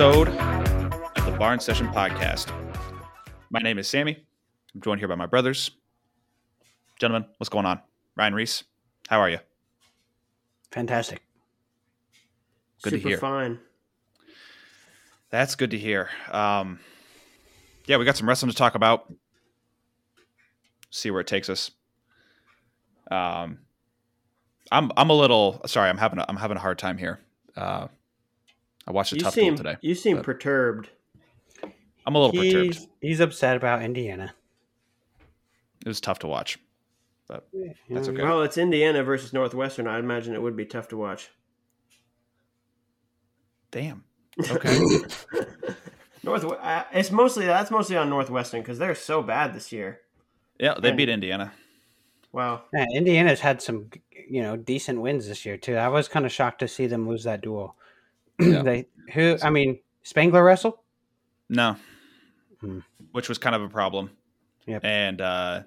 episode of the Barn Session Podcast. My name is Sammy. I'm joined here by my brothers. Gentlemen, what's going on? Ryan Reese, how are you? Fantastic. Good to Super hear. fine. That's good to hear. Um, yeah, we got some wrestling to talk about. See where it takes us. Um, I'm I'm a little sorry. I'm having a, I'm having a hard time here. Uh, I watched a You tough seem duel today. you seem but- perturbed. I'm a little perturbed. He's, he's upset about Indiana. It was tough to watch. But That's okay. Well, it's Indiana versus Northwestern. I'd imagine it would be tough to watch. Damn. Okay. North. Uh, it's mostly that's mostly on Northwestern because they're so bad this year. yeah, they And- beat Indiana. Wow. Yeah, Indiana's had some, you know, decent wins this year too. I was kind of shocked to see them lose that duel. Yeah. they who I mean, Spangler wrestle. No. Hmm. Which was kind of a problem. Yep. And uh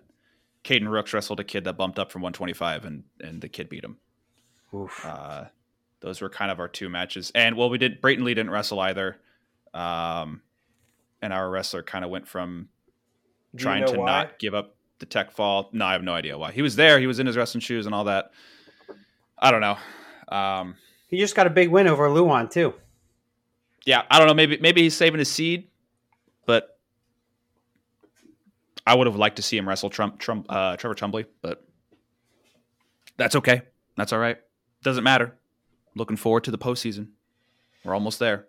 Caden Rooks wrestled a kid that bumped up from 125 and and the kid beat him. Oof. Uh those were kind of our two matches. And well we did Brayton Lee didn't wrestle either. Um and our wrestler kind of went from Do you trying know to why? not give up the tech fall. No, I have no idea why. He was there, he was in his wrestling shoes and all that. I don't know. Um he just got a big win over Lewan too. yeah, I don't know. Maybe maybe he's saving his seed, but I would have liked to see him wrestle Trump, Trump, uh, Trevor Chumbley, but that's okay. That's all right. Doesn't matter. Looking forward to the postseason. We're almost there.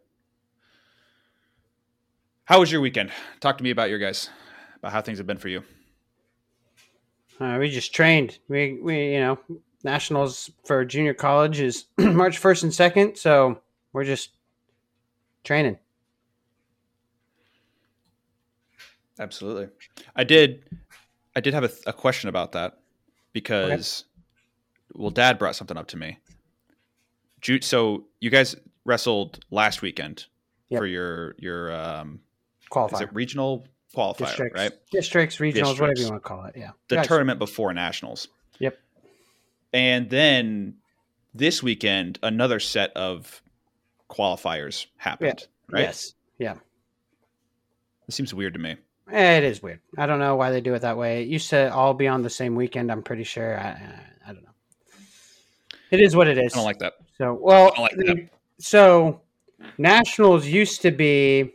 How was your weekend? Talk to me about your guys, about how things have been for you. Uh, we just trained. We we you know nationals for junior college is March first and second, so we're just training. Absolutely. I did. I did have a, a question about that because, well, Dad brought something up to me. So you guys wrestled last weekend Yep. for your your um, is it regional qualifier, districts, right? districts, regionals, whatever you want to call it. Yeah. The Guys, tournament before nationals. Yep. And then this weekend, another set of qualifiers happened. Right. Yes. Yeah. It seems weird to me. Eh, It is weird. I don't know why they do it that way. It used to all be on the same weekend. I'm pretty sure. I, I, I don't know. It is what it is. I don't like that. so well. Like that. So nationals used to be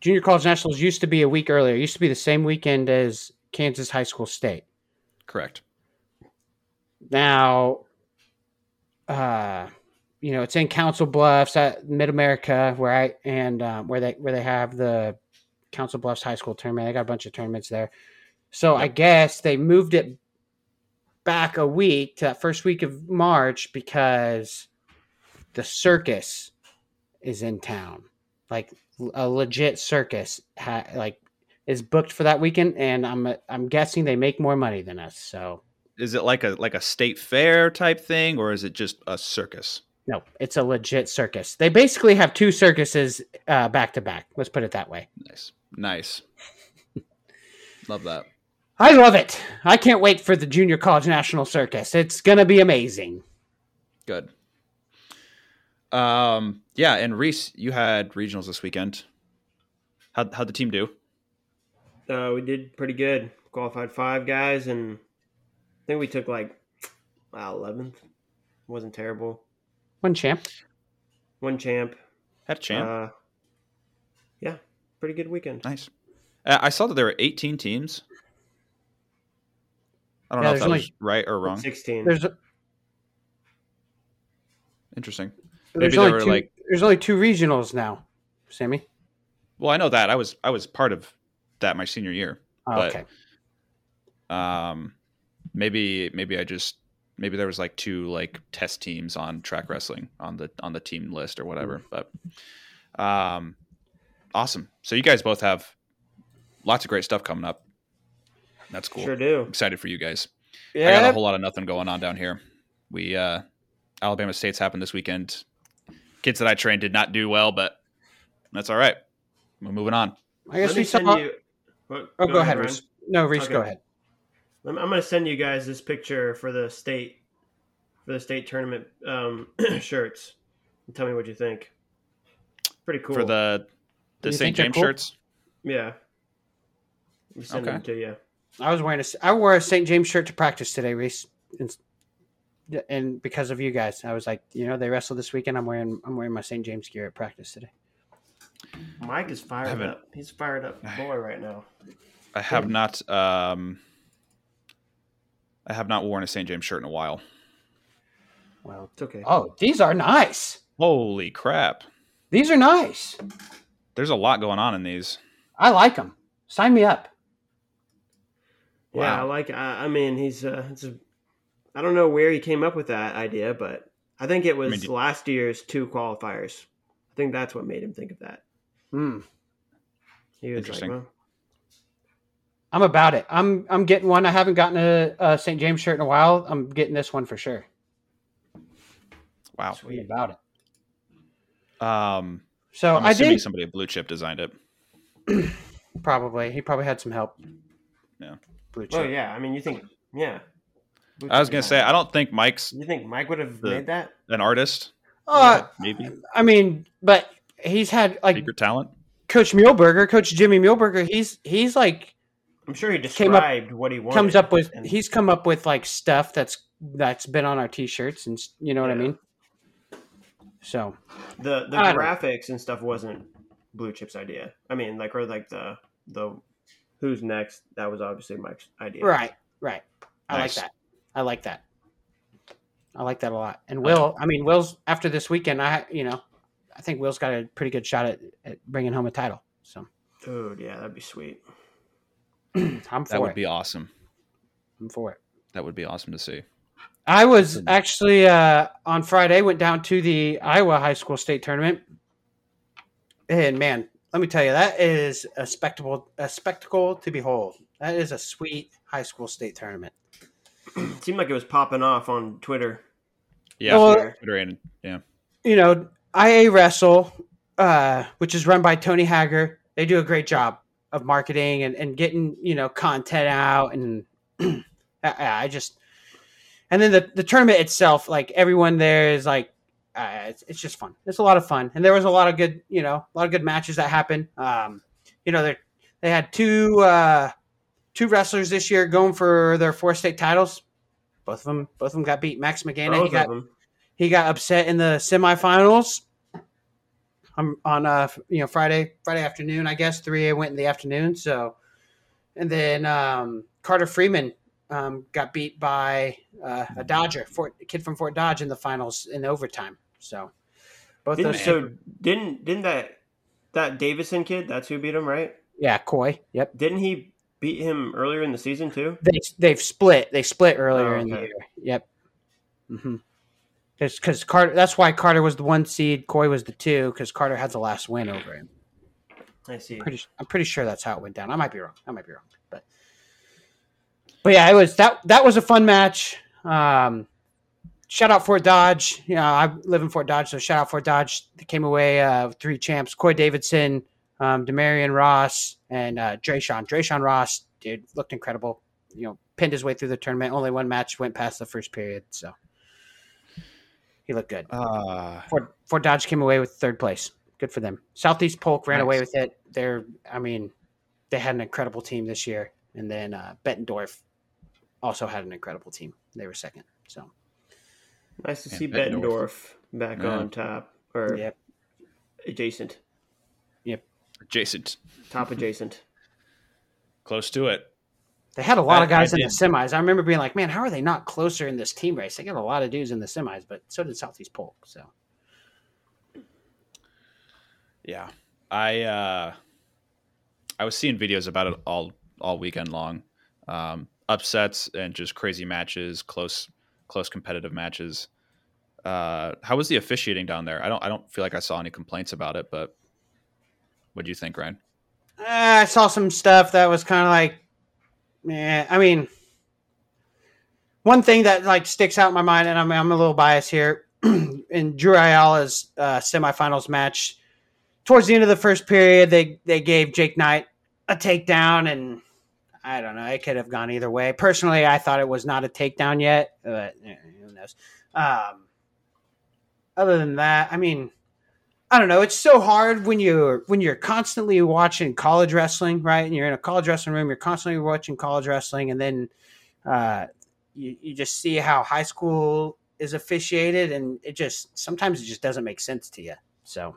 junior college nationals used to be a week earlier. It used to be the same weekend as Kansas High School State. Correct. Now, uh, you know, it's in Council Bluffs at Mid America, where I and uh, where they where they have the Council Bluffs High School tournament. They got a bunch of tournaments there. So I guess they moved it back a week to that first week of March because the circus is in town, like a legit circus, ha- like is booked for that weekend, and I'm I'm guessing they make more money than us. So. Is it like a like a state fair type thing, or is it just a circus? No, it's a legit circus. They basically have two circuses uh, back to back. Let's put it that way. Nice, nice. Love that. I love it. I can't wait for the Junior College National Circus. It's gonna be amazing. Good. Um, yeah, and Reese, you had regionals this weekend. How how'd the team do? Uh, we did pretty good. Qualified five guys, and I think we took like wow eleventh. Wasn't terrible. One champ. One champ. Had a champ. Uh, yeah, pretty good weekend. nice. Uh, I saw that there were 18 teams. I don't Yeah, know if there's that only- was right or wrong. Sixteen. There's Interesting. there's Maybe there only were two, like, there's only two regionals now. Sammy. well, I know that I was I was part of that my senior year. Oh, But- okay. Um, maybe maybe I just maybe there was like two like test teams on track wrestling on the on the team list or whatever. But um, awesome. So you guys both have lots of great stuff coming up. That's cool. Sure do. excited for you guys. Yeah. I got a whole lot of nothing going on down here. We uh Alabama State's happened this weekend. Kids that I trained did not do well, but that's all right. We're moving on. I guess Let we send saw. you. What- oh, go, ahead, Ryan. Reese. No, Reese, go ahead. I'm, I'm going to send you guys this picture for the state for the state tournament um, shirts. Tell me what you think. Pretty cool. For the the St. James cool? shirts. yeah. We send Okay. them to you. I was wearing a. I wore a St. James shirt to practice today, Reese, and, and because of you guys, I was like, you know, they wrestled this weekend. I'm wearing. I'm wearing my St. James gear at practice today. Mike is fired up. He's fired up boy right now. I have not um I have not worn a St. James shirt in a while. Well, It's okay. oh, these are nice. Holy crap. These are nice. There's a lot going on in these. I like them. Sign me up. Yeah, I like. I, I mean, he's. Uh, it's a, I don't know where he came up with that idea, but I think it was mean, do- last year's two qualifiers. I think that's what made him think of that. Hmm. He was Interesting. like, well, I'm about it. I'm. I'm getting one. I haven't gotten a, a St. James shirt in a while. I'm getting this one for sure. Wow. Sweet. about it. Um So I'm I did somebody at Blue Chip designed it. probably. He probably had some help. Yeah. Blue chip. Oh, yeah. I mean, you think, yeah. I was gonna say I don't think Mike's You think Mike would have The- made that? an artist. Uh, Maybe I mean, but he's had like secret talent. Coach Muehlberger, Coach Jimmy Muehlberger. He's he's like I'm sure he Came up- described what he wanted. comes up with and- he's come up with like stuff that's that's been on our t-shirts and you know what I mean. So the the I don't- graphics and stuff wasn't Blue Chip's idea. I mean, like or like the the who's next. That was obviously Mike's idea. right, right. I Nice. like that. I like that. I like that a lot. And Will, I mean, Will's after this weekend. I you know, I think Will's got a pretty good shot at, at bringing home a title. So Dude, yeah, that'd be sweet. I'm for That would it. be awesome. I'm for it. That would be awesome to see. I was actually uh, on Friday went down to the Iowa High School State Tournament, and man, let me tell you, that is a spectacle, a spectacle to behold. That is a sweet high school state tournament. It seemed like it was popping off on Twitter. Yeah. Well, Twitter and- yeah. You know, IA Wrestle, uh, which is run by Tony Hager, they do a great job of marketing and, and getting you know content out, and I, I just, and then the the tournament itself, like everyone there is like uh, it's, it's just fun. It's a lot of fun, and there was a lot of good, you know, a lot of good matches that happened. Um, you know, they they had two uh, two wrestlers this year going for their four state titles. Both of them, both of them got beat. Max McGann, he got he got upset in the semifinals. I'm on uh you know Friday Friday afternoon, I guess three A went in the afternoon. So, and then um, Carter Freeman um, got beat by uh, a Dodger, Fort, a kid from Fort Dodge in the finals in overtime. So, both Didn't, those so didn't didn't that that Davison kid? That's who beat him, right? yeah, Coy. Yep. Didn't he beat him earlier in the season too? They they've split. They split earlier Oh, in the year. Yep. Mm-hmm. Because Carter, that's why Carter was the one seed, Coy was the two, because Carter had the last win over him. I see. pretty I'm pretty sure that's how it went down. I might be wrong. I might be wrong. But but yeah, it was that that was a fun match. Um shout out Fort Dodge. You know, I live in Fort Dodge, so shout out Fort Dodge. They came away uh three champs, Coy Davidson, um, Demarion Ross, and uh Drayshawn. Drayshawn Ross, dude, looked incredible. You know, pinned his way through the tournament. Only one match went past the first period, so he looked good. Uh, Fort, Fort Dodge came away with third place. Good for them. Southeast Polk ran Nice. away with it. They're, I mean, they had an incredible team this year, and then uh, Bettendorf also had an incredible team. They were second. So Nice to see Bettendorf. Bettendorf back Yeah. on top or adjacent. yep, adjacent, top adjacent. close to it. they had a lot I- of guys I in the semis. I remember being like, man, how are they not closer in this team race? They got a lot of dudes in the semis, but so did Southeast Polk. So Yeah. I uh I was seeing videos about it all all weekend long. Um upsets and just crazy matches, close close competitive matches. Uh how was the officiating down there? I don't I don't feel like I saw any complaints about it, but what do you think, Ryan? Uh, I saw some stuff that was kind of like, yeah. I mean, one thing that like sticks out in my mind, and I'm I'm a little biased here. in Drew Ayala's uh, semifinals match. Towards the end of the first period, they they gave Jake Knight a takedown, and I don't know. It could have gone either way. Personally, I thought it was not a takedown yet, but eh, who knows? Um, other than that, I mean, I don't know. It's so hard when you're when you're constantly watching college wrestling, right? And you're in a college wrestling room, you're constantly watching college wrestling, and then uh, you you just see how high school is officiated, and it just sometimes it just doesn't make sense to you. So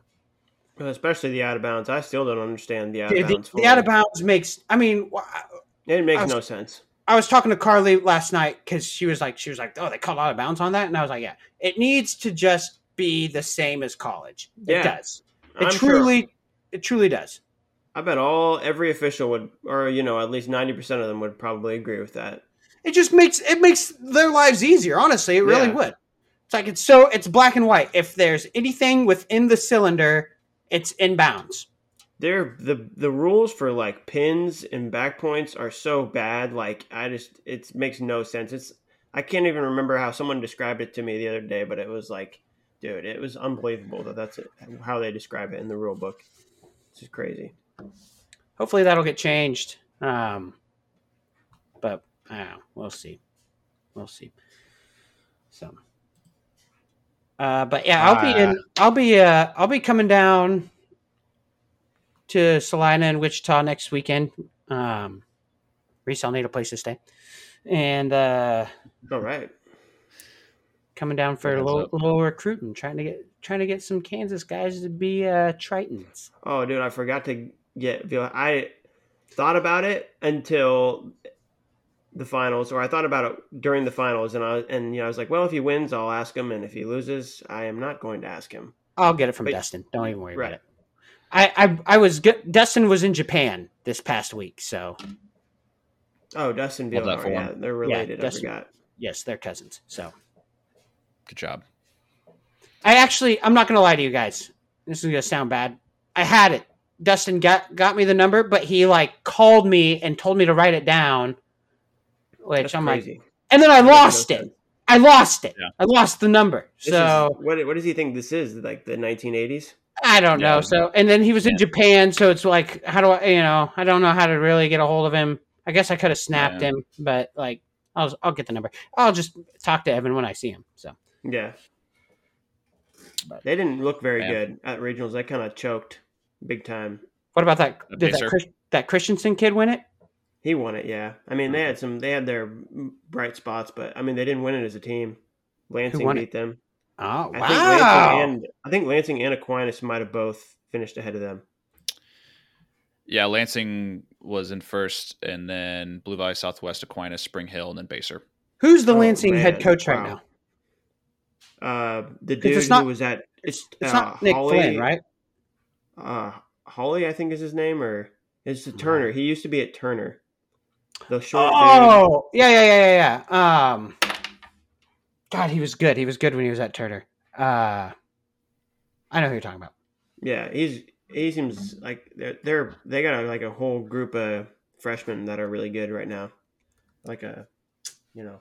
Especially the out of bounds. I still don't understand the out of the, bounds. the out of bounds makes. I mean, It makes was- no sense. I was talking to Carly last night because she was like, she was like, oh, they called out of bounds on that, and I was like, yeah, it needs to just be the same as college. It Yeah. does. It I'm truly, sure. it truly does. I bet all every official would, or you know, at least ninety percent of them would probably agree with that. It just makes it makes their lives easier. Honestly, it really Yeah. would. It's like it's so it's black and white. If there's anything within the cylinder, it's in bounds. They're the the rules for like pins and back points are so bad. Like I just it makes no sense. It's I can't even remember how someone described it to me the other day, but it was like, dude, it was unbelievable that that's it, how they describe it in the rule book. It's just crazy. Hopefully that'll get changed. Um, but I don't know. We'll see. We'll see. So, uh, but yeah, I'll be in. I'll be. Uh, I'll be coming down to Salina and Wichita next weekend. Um, Reese, I'll need a place to stay, and uh, All right. coming down for a Heads little, up. little recruiting, trying to get trying to get some Kansas guys to be uh, Tritons. Oh, dude, I forgot to get. I thought about it until the finals, or I thought about it during the finals, and I and you know I was like, well, if he wins, I'll ask him, and if he loses, I am not going to ask him. I'll get it from But- Dustin. Don't even worry right. about it. I, I I was good. Dustin was in Japan this past week, so Oh, Dustin Love that Villar, for yeah, him. they're related. I Dustin. forgot. yes, they're cousins. So Good job. I actually, I'm not gonna lie to you guys. This is gonna sound bad. I had it. Dustin got got me the number, but he like called me and told me to write it down. Which That's I'm crazy. like, and then I Makes lost it. I lost it. Yeah. I lost the number. This so is, what what does he think this is? Like the 1980s? I don't know. Yeah. So, and then he was in Yeah. Japan, so it's like, how do I, you know, I don't know how to really get a hold of him. I guess I could have snapped Yeah. him, but like, I'll I'll get the number. I'll just talk to Evan when I see him. So, Yeah. But- They didn't look very good at regionals. They kind of choked big time. what about that? A Did that? Chris, that Christensen kid win it? He won it, yeah. I mean, they had some. They had their bright spots, but I mean, they didn't win it as a team. Lansing won it? beat them. Oh I think wow! Lansing and I think Lansing and Aquinas might have both finished ahead of them. Yeah, Lansing was in first, and then Blue Valley Southwest, Aquinas, Spring Hill, and then Basehor. Who's the Oh, Lansing head man. coach right now? Uh, the It's dude not- who was at It's it's uh, not Nick Holly- Flynn, right? uh, Holly, I think is his name, or it's Turner. He used to be at Turner. The short. Oh, yeah, yeah, yeah, yeah, yeah. Um, God, he was good. He was good when he was at Turner. Uh, I know who you're talking about. Yeah, he's he seems like they're, they're they got a, like a whole group of freshmen that are really good right now. Like a, you know,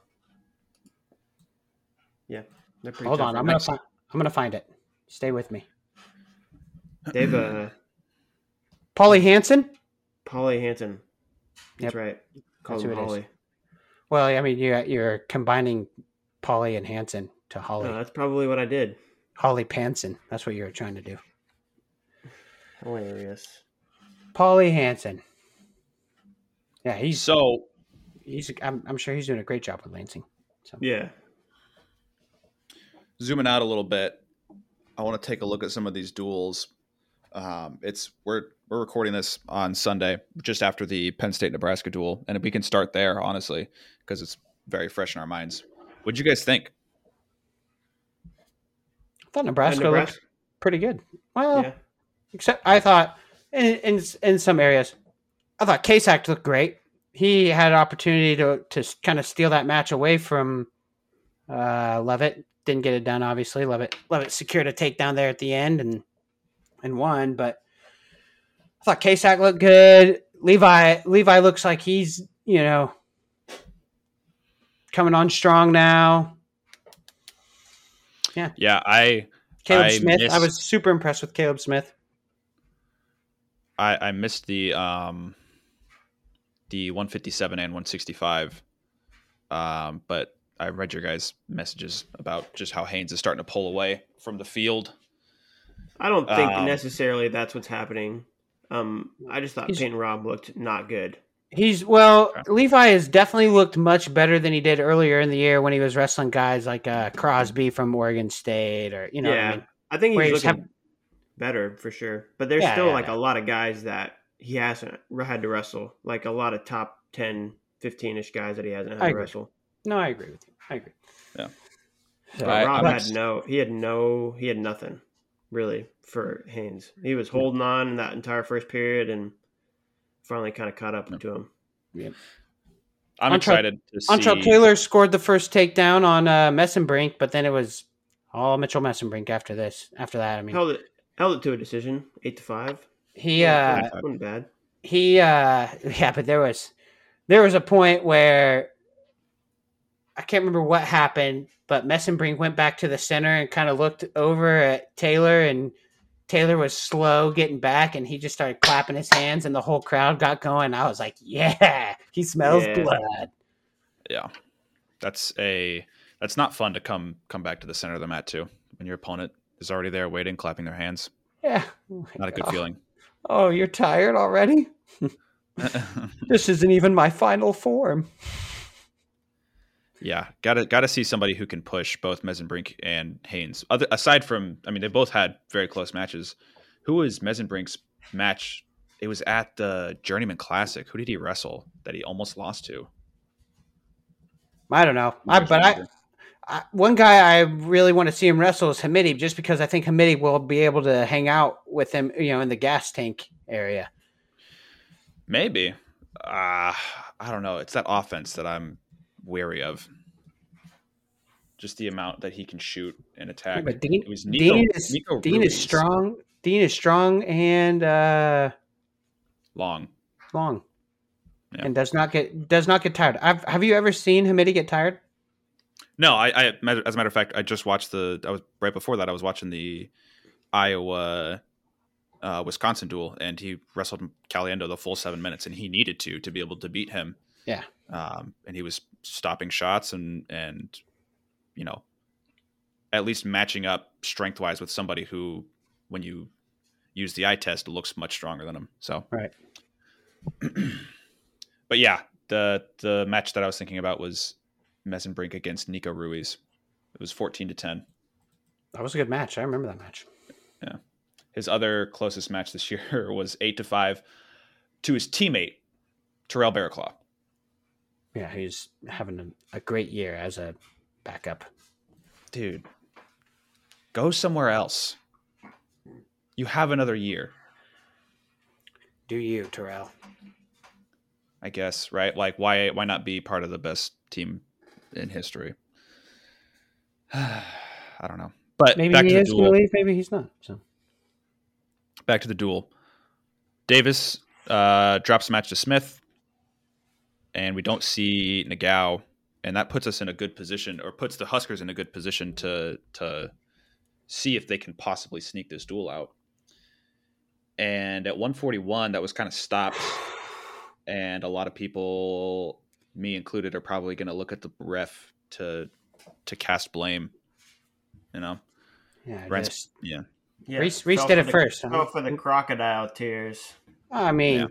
yeah, they're pretty. Hold on, I'm gonna find. I'm gonna find it. Stay with me. They've uh, Paulie Hansen. Polly Hansen. That's Yep. right. Call That's him who it is. Holly. Well, I mean, you're you're combining Paulie and Hansen to Holly. No, that's probably what I did. Holly Panson. That's what you were trying to do. Hilarious. Paulie Hanson. Yeah, he's So he's. I'm, I'm sure he's doing a great job with Lansing. So. Yeah. zooming out a little bit, I want to take a look at some of these duels. Um, it's we're we're recording this on Sunday, just after the Penn State Nebraska duel, and we can start there honestly because it's very fresh in our minds. What'd you guys think? I thought Nebraska, And looked pretty good. Well, Yeah. except I thought in, in in some areas, I thought Kasak looked great. He had an opportunity to to kind of steal that match away from uh, Lovett. Didn't get it done, obviously. Lovett Lovett secured a takedown there at the end and and won. But I thought Kasak looked good. Levi Levi looks like he's you know coming on strong now. Yeah. Yeah, I Caleb I Smith. I was super impressed with Caleb Smith. I, I missed the um the 157 and 165. Um, but I read your guys' messages about just how Haines is starting to pull away from the field. I don't think Um, necessarily that's what's happening. Um, I just thought He's- Peyton Robb looked not good. He's well, Okay. Levi has definitely looked much better than he did earlier in the year when he was wrestling guys like uh, Crosby from Oregon State or you know yeah, I mean. I think he's he's looking have- better for sure. But there's Yeah, still yeah, like yeah. a lot of guys that he hasn't had to wrestle. Like a lot of top 10, 15 ish guys that he hasn't had I to agree. wrestle. No, I agree with you. I agree. Yeah. So, I- Robb I'm- had no, he had no, he had nothing really for Haines. He was holding on in that entire first period and finally kind of caught up to him. Yeah. I'm Antrell- excited to see. Antrell Taylor scored the first takedown on uh, Mesenbrink, but then it was all Mitchell Mesenbrink after this. After that, I mean, Held it, held it to a decision, eight to five. he uh, wasn't, wasn't bad. he uh yeah but there was there was a point where i can't remember what happened but mesenbrink went back to the center and kind of looked over at taylor and taylor was slow getting back and he just started clapping his hands and the whole crowd got going i was like yeah he smells Yeah. blood Yeah, that's a that's not fun to come come back to the center of the mat too when your opponent is already there waiting, clapping their hands. yeah Oh Not a good God. feeling. oh you're tired already this isn't even my final form yeah, gotta gotta see somebody who can push both Mesenbrink and Haines. Other aside from, I mean, they both had very close matches. Who was Mesenbrink's match? It was at the Journeyman Classic. Who did he wrestle that he almost lost to? i don't know I, but i? I, one guy I really want to see him wrestle is Hamiti, just because I think Hamiti will be able to hang out with him, you know, in the gas tank area. maybe. Uh, I don't know. It's that offense that I'm wary of. Just the amount that he can shoot and attack. But Dean, it was Nico, Dean is Nico Dean is strong. Dean is strong and uh, long. long, Yeah. and does not get does not get tired. I've, have you ever seen Hamiti get tired? No, I, I as a matter of fact, I just watched the. I was right before that. I was watching the Iowa uh, Wisconsin duel, and he wrestled Caliendo the full seven minutes, and he needed to to be able to beat him. Yeah. um, and he was stopping shots and and you know at least matching up strength wise with somebody who, when you use the eye test, looks much stronger than him. So Right. but yeah, the the match that I was thinking about was Mesenbrink against Nico Ruiz. It was fourteen to ten. That was a good match. I remember that match. Yeah. His other closest match this year was eight to five to his teammate Terrell Bearclaw. Yeah, he's having a, a great year as a backup. Dude, go somewhere else. You have another year, Do you, Terrell? I guess, right? Like, why why not be part of the best team in history? I don't know. But Maybe back he to the is duel. leave. Maybe he's not. So back to the duel. Davis uh, drops the match to Smith, and we don't see Nagao, and that puts us in a good position, or puts the Huskers in a good position to to see if they can possibly sneak this duel out. And at 141, that was kind of stopped, and a lot of people, me included, are probably going to look at the ref to to cast blame. You know, yeah, Brent's- yeah. Yeah, Reese- Reese did it the- first, huh? For the crocodile tears. I mean, Yeah.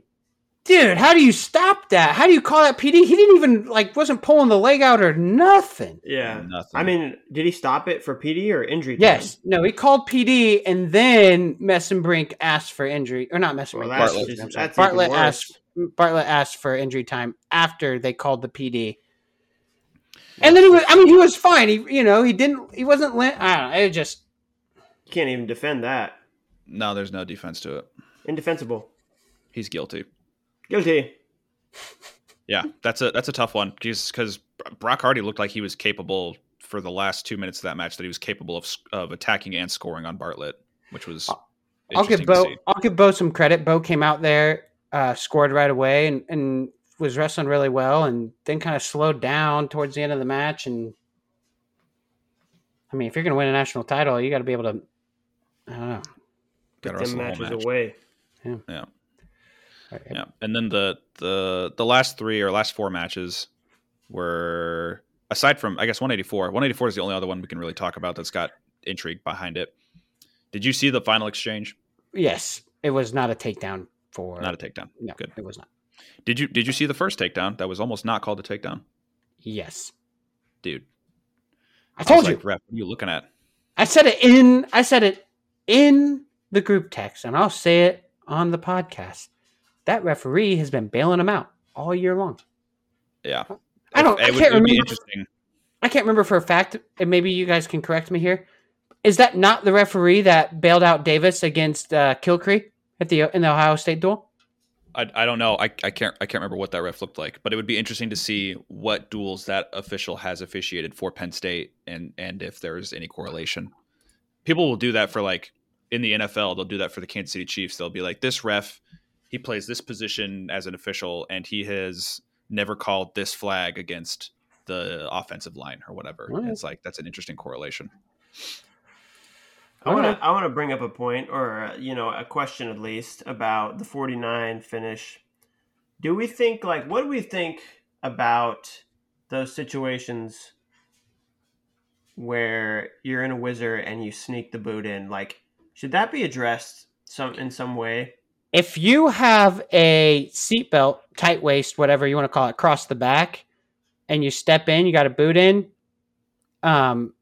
Dude, how do you stop that? How do you call that PD? He didn't even like wasn't pulling the leg out or nothing. Yeah. nothing. I mean, did he stop it for PD or injury? time? Yes, no, he called PD and then Mesenbrink asked for injury or not Mesenbrink. Well, that's, Bartlett, just, I'm that's Bartlett asked Bartlett asked for injury time after they called the PD. And then he was I mean he was fine. He you know, he didn't he wasn't I don't know, it just You can't even defend that. no, there's no defense to it. Indefensible. He's guilty. Guilty. Yeah, that's a that's a tough one because Brock Hardy looked like he was capable for the last two minutes of that match that he was capable of of attacking and scoring on Bartlett, which was I'll give Beau see. I'll give Beau some credit. Beau came out there, uh, scored right away, and, and was wrestling really well, and then kind of slowed down towards the end of the match. And I mean, if you're going to win a national title, you got to be able to. I don't know. Got to wrestle the whole matches match. away. Yeah, and then the the the last three or last four matches were aside from I guess 184. 184 is the only other one we can really talk about that's got intrigue behind it. Did you see the final exchange? Yes, it was not a takedown for. Not a takedown. no, good. it was not. Did you did you see the first takedown? That was almost not called a takedown, Yes, dude. I was told you. like, Ref, what are you looking at? I said it in. I said it in the group text, and I'll say it on the podcast. That referee has been bailing him out all year long. Yeah, I don't. I It would, can't would be remember. interesting. I can't remember for a fact, and maybe you guys can correct me here. Is that not the referee that bailed out Davis against uh, Kilcree at the in the Ohio State duel? I, I don't know. I, I can't I can't remember what that ref looked like, but it would be interesting to see what duels that official has officiated for Penn State and and if there's any correlation. People will do that for like in the NFL, they'll do that for the Kansas City Chiefs. They'll be like, this ref, he plays this position as an official, and he has never called this flag against the offensive line or whatever. Right. it's like that's an interesting correlation. I want Alright. to I want to bring up a point or uh, you know a question at least about the 49 finish. Do we think like what do we think about those situations where you're in a whizzer and you sneak the boot in? Like should that be addressed some in some way? If you have a seatbelt, tight waist, whatever you want to call it, across the back, and you step in, you got a boot in, um,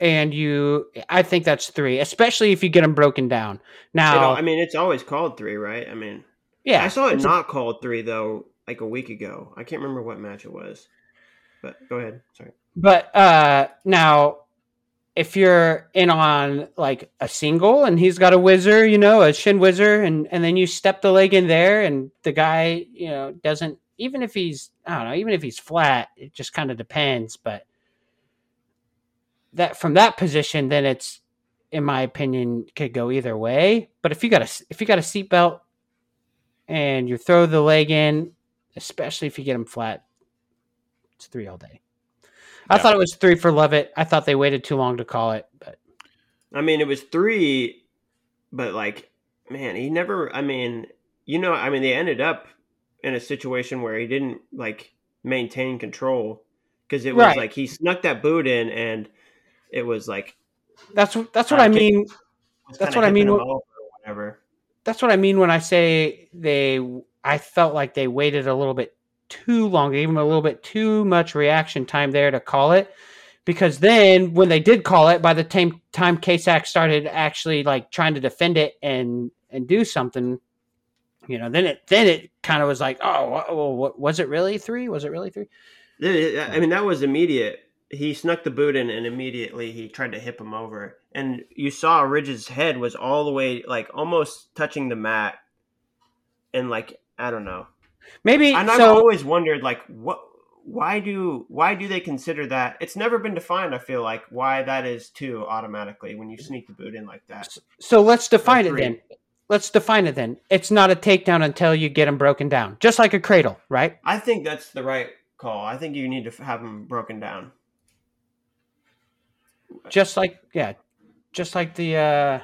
and you, I think that's three, especially if you get them broken down. Now, I mean, it's always called 3, right? I mean, yeah, I saw it not called 3 though like a week ago. I can't remember what match it was. But go ahead. Sorry. But uh now if you're in on like a single and he's got a whizzer, you know, a shin whizzer, and and then you step the leg in there and the guy, you know, doesn't even if he's I don't know, even if he's flat, it just kind of depends. But that from that position, then it's in my opinion could go either way. But if you got a if you got a seatbelt and you throw the leg in, especially if you get him flat, it's three all day. I Yeah. thought it was three for Lovett. I thought they waited too long to call it, but I mean, it was three, but like, man, he never. I mean, you know, I mean, they ended up in a situation where he didn't like maintain control because it was Right. like he snuck that boot in, and it was like that's what that's what I mean. That's what I mean hipping when- him over or whatever. That's what I mean when I say they. I felt like they waited a little bit too long, gave him a little bit too much reaction time there to call it. Because then, when they did call it, by the time time Kasak started actually like trying to defend it and and do something, you know, then it then it kind of was like, oh, what was it really three? Was it really three? I mean, that was immediate. He snuck the boot in, and immediately he tried to hip him over. And you saw Ridge's head was all the way, like, almost touching the mat. And like, I don't know. Maybe And I've always wondered, like, what? Why do why do they consider that? It's never been defined. I feel like why that is too automatically when you sneak the boot in like that. So let's define it then. Let's define it then. It's not a takedown until you get them broken down, just like a cradle, right? I think that's the right call. I think you need to have them broken down. Just like yeah, just like the uh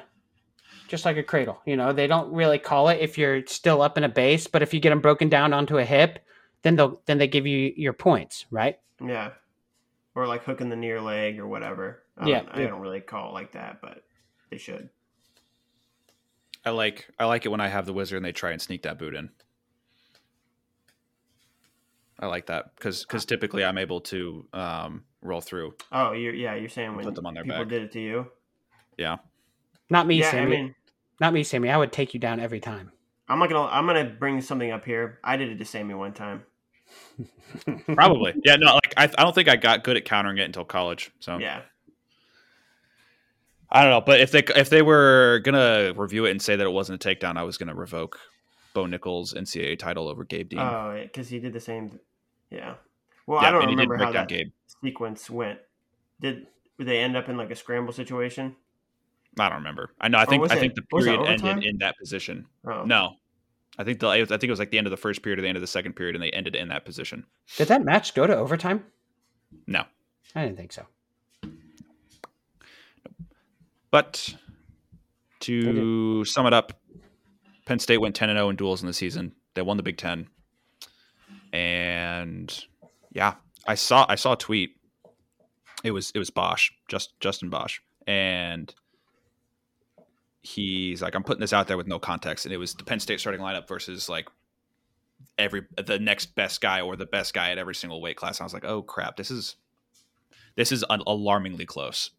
just like a cradle. You know, they don't really call it if you're still up in a base, but if you get them broken down onto a hip, then they'll then they give you your points, right? Yeah, or like hooking the near leg or whatever. I Yeah, don't, I yeah. don't really call it like that, but they should. I like I like it when I have the whizzer and they try and sneak that boot in. I like that because typically I'm able to um, roll through. Oh, you're yeah, you're saying when Put them on their people back. did it to you. Yeah, Not me, yeah, Sammy. I mean, Not me, Sammy. I would take you down every time. I'm not gonna I'm gonna bring something up here. I did it to Sammy one time. probably. yeah, no, like I, I don't think I got good at countering it until college. So Yeah, I don't know, but if they if they were gonna review it and say that it wasn't a takedown, I was gonna revoke Bo Nickal's NCAA title over Gabe Dean. oh, because he did the same. Yeah. Well, yeah, I don't and he did remember break how that Gabe. sequence went. Did did they end up in like a scramble situation? I don't remember. I know. I think I it- think the period ended in that position. Oh, No, I think the I think it was like the end of the first period or the end of the second period, and they ended in that position. Did that match go to overtime? No, I didn't think so. But to sum it up, Penn State went 10 and 0 in duels in the season. They won the Big 10. And yeah, I saw I saw a tweet. It was it was Bosch, just Justin Bosch. And he's like, I'm putting this out there with no context. And it was the Penn State starting lineup versus like every the next best guy or the best guy at every single weight class. And I was like, oh crap, this is this is alarmingly close.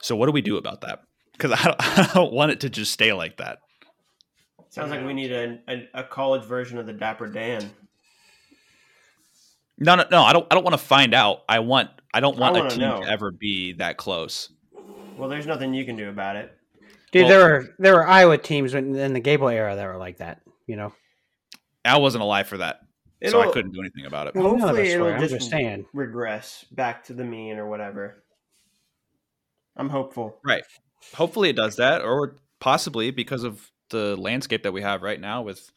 So what do we do about that? Because I don't, I don't want it to just stay like that. Sounds like we need a, a, a college version of the Dapper Dan. No, no, no. I don't. I don't want to find out. I want. I don't want I a team know. to ever be that close. Well, there's nothing you can do about it. Dude, Well- there were there were Iowa teams in, in the Gable era that were like that. You know, I wasn't alive for that, so I couldn't do anything about it. Well, Hopefully, it'll. I'm just, just saying. regress back to the mean or whatever. I'm hopeful. Right. Hopefully it does that, or possibly because of the landscape that we have right now with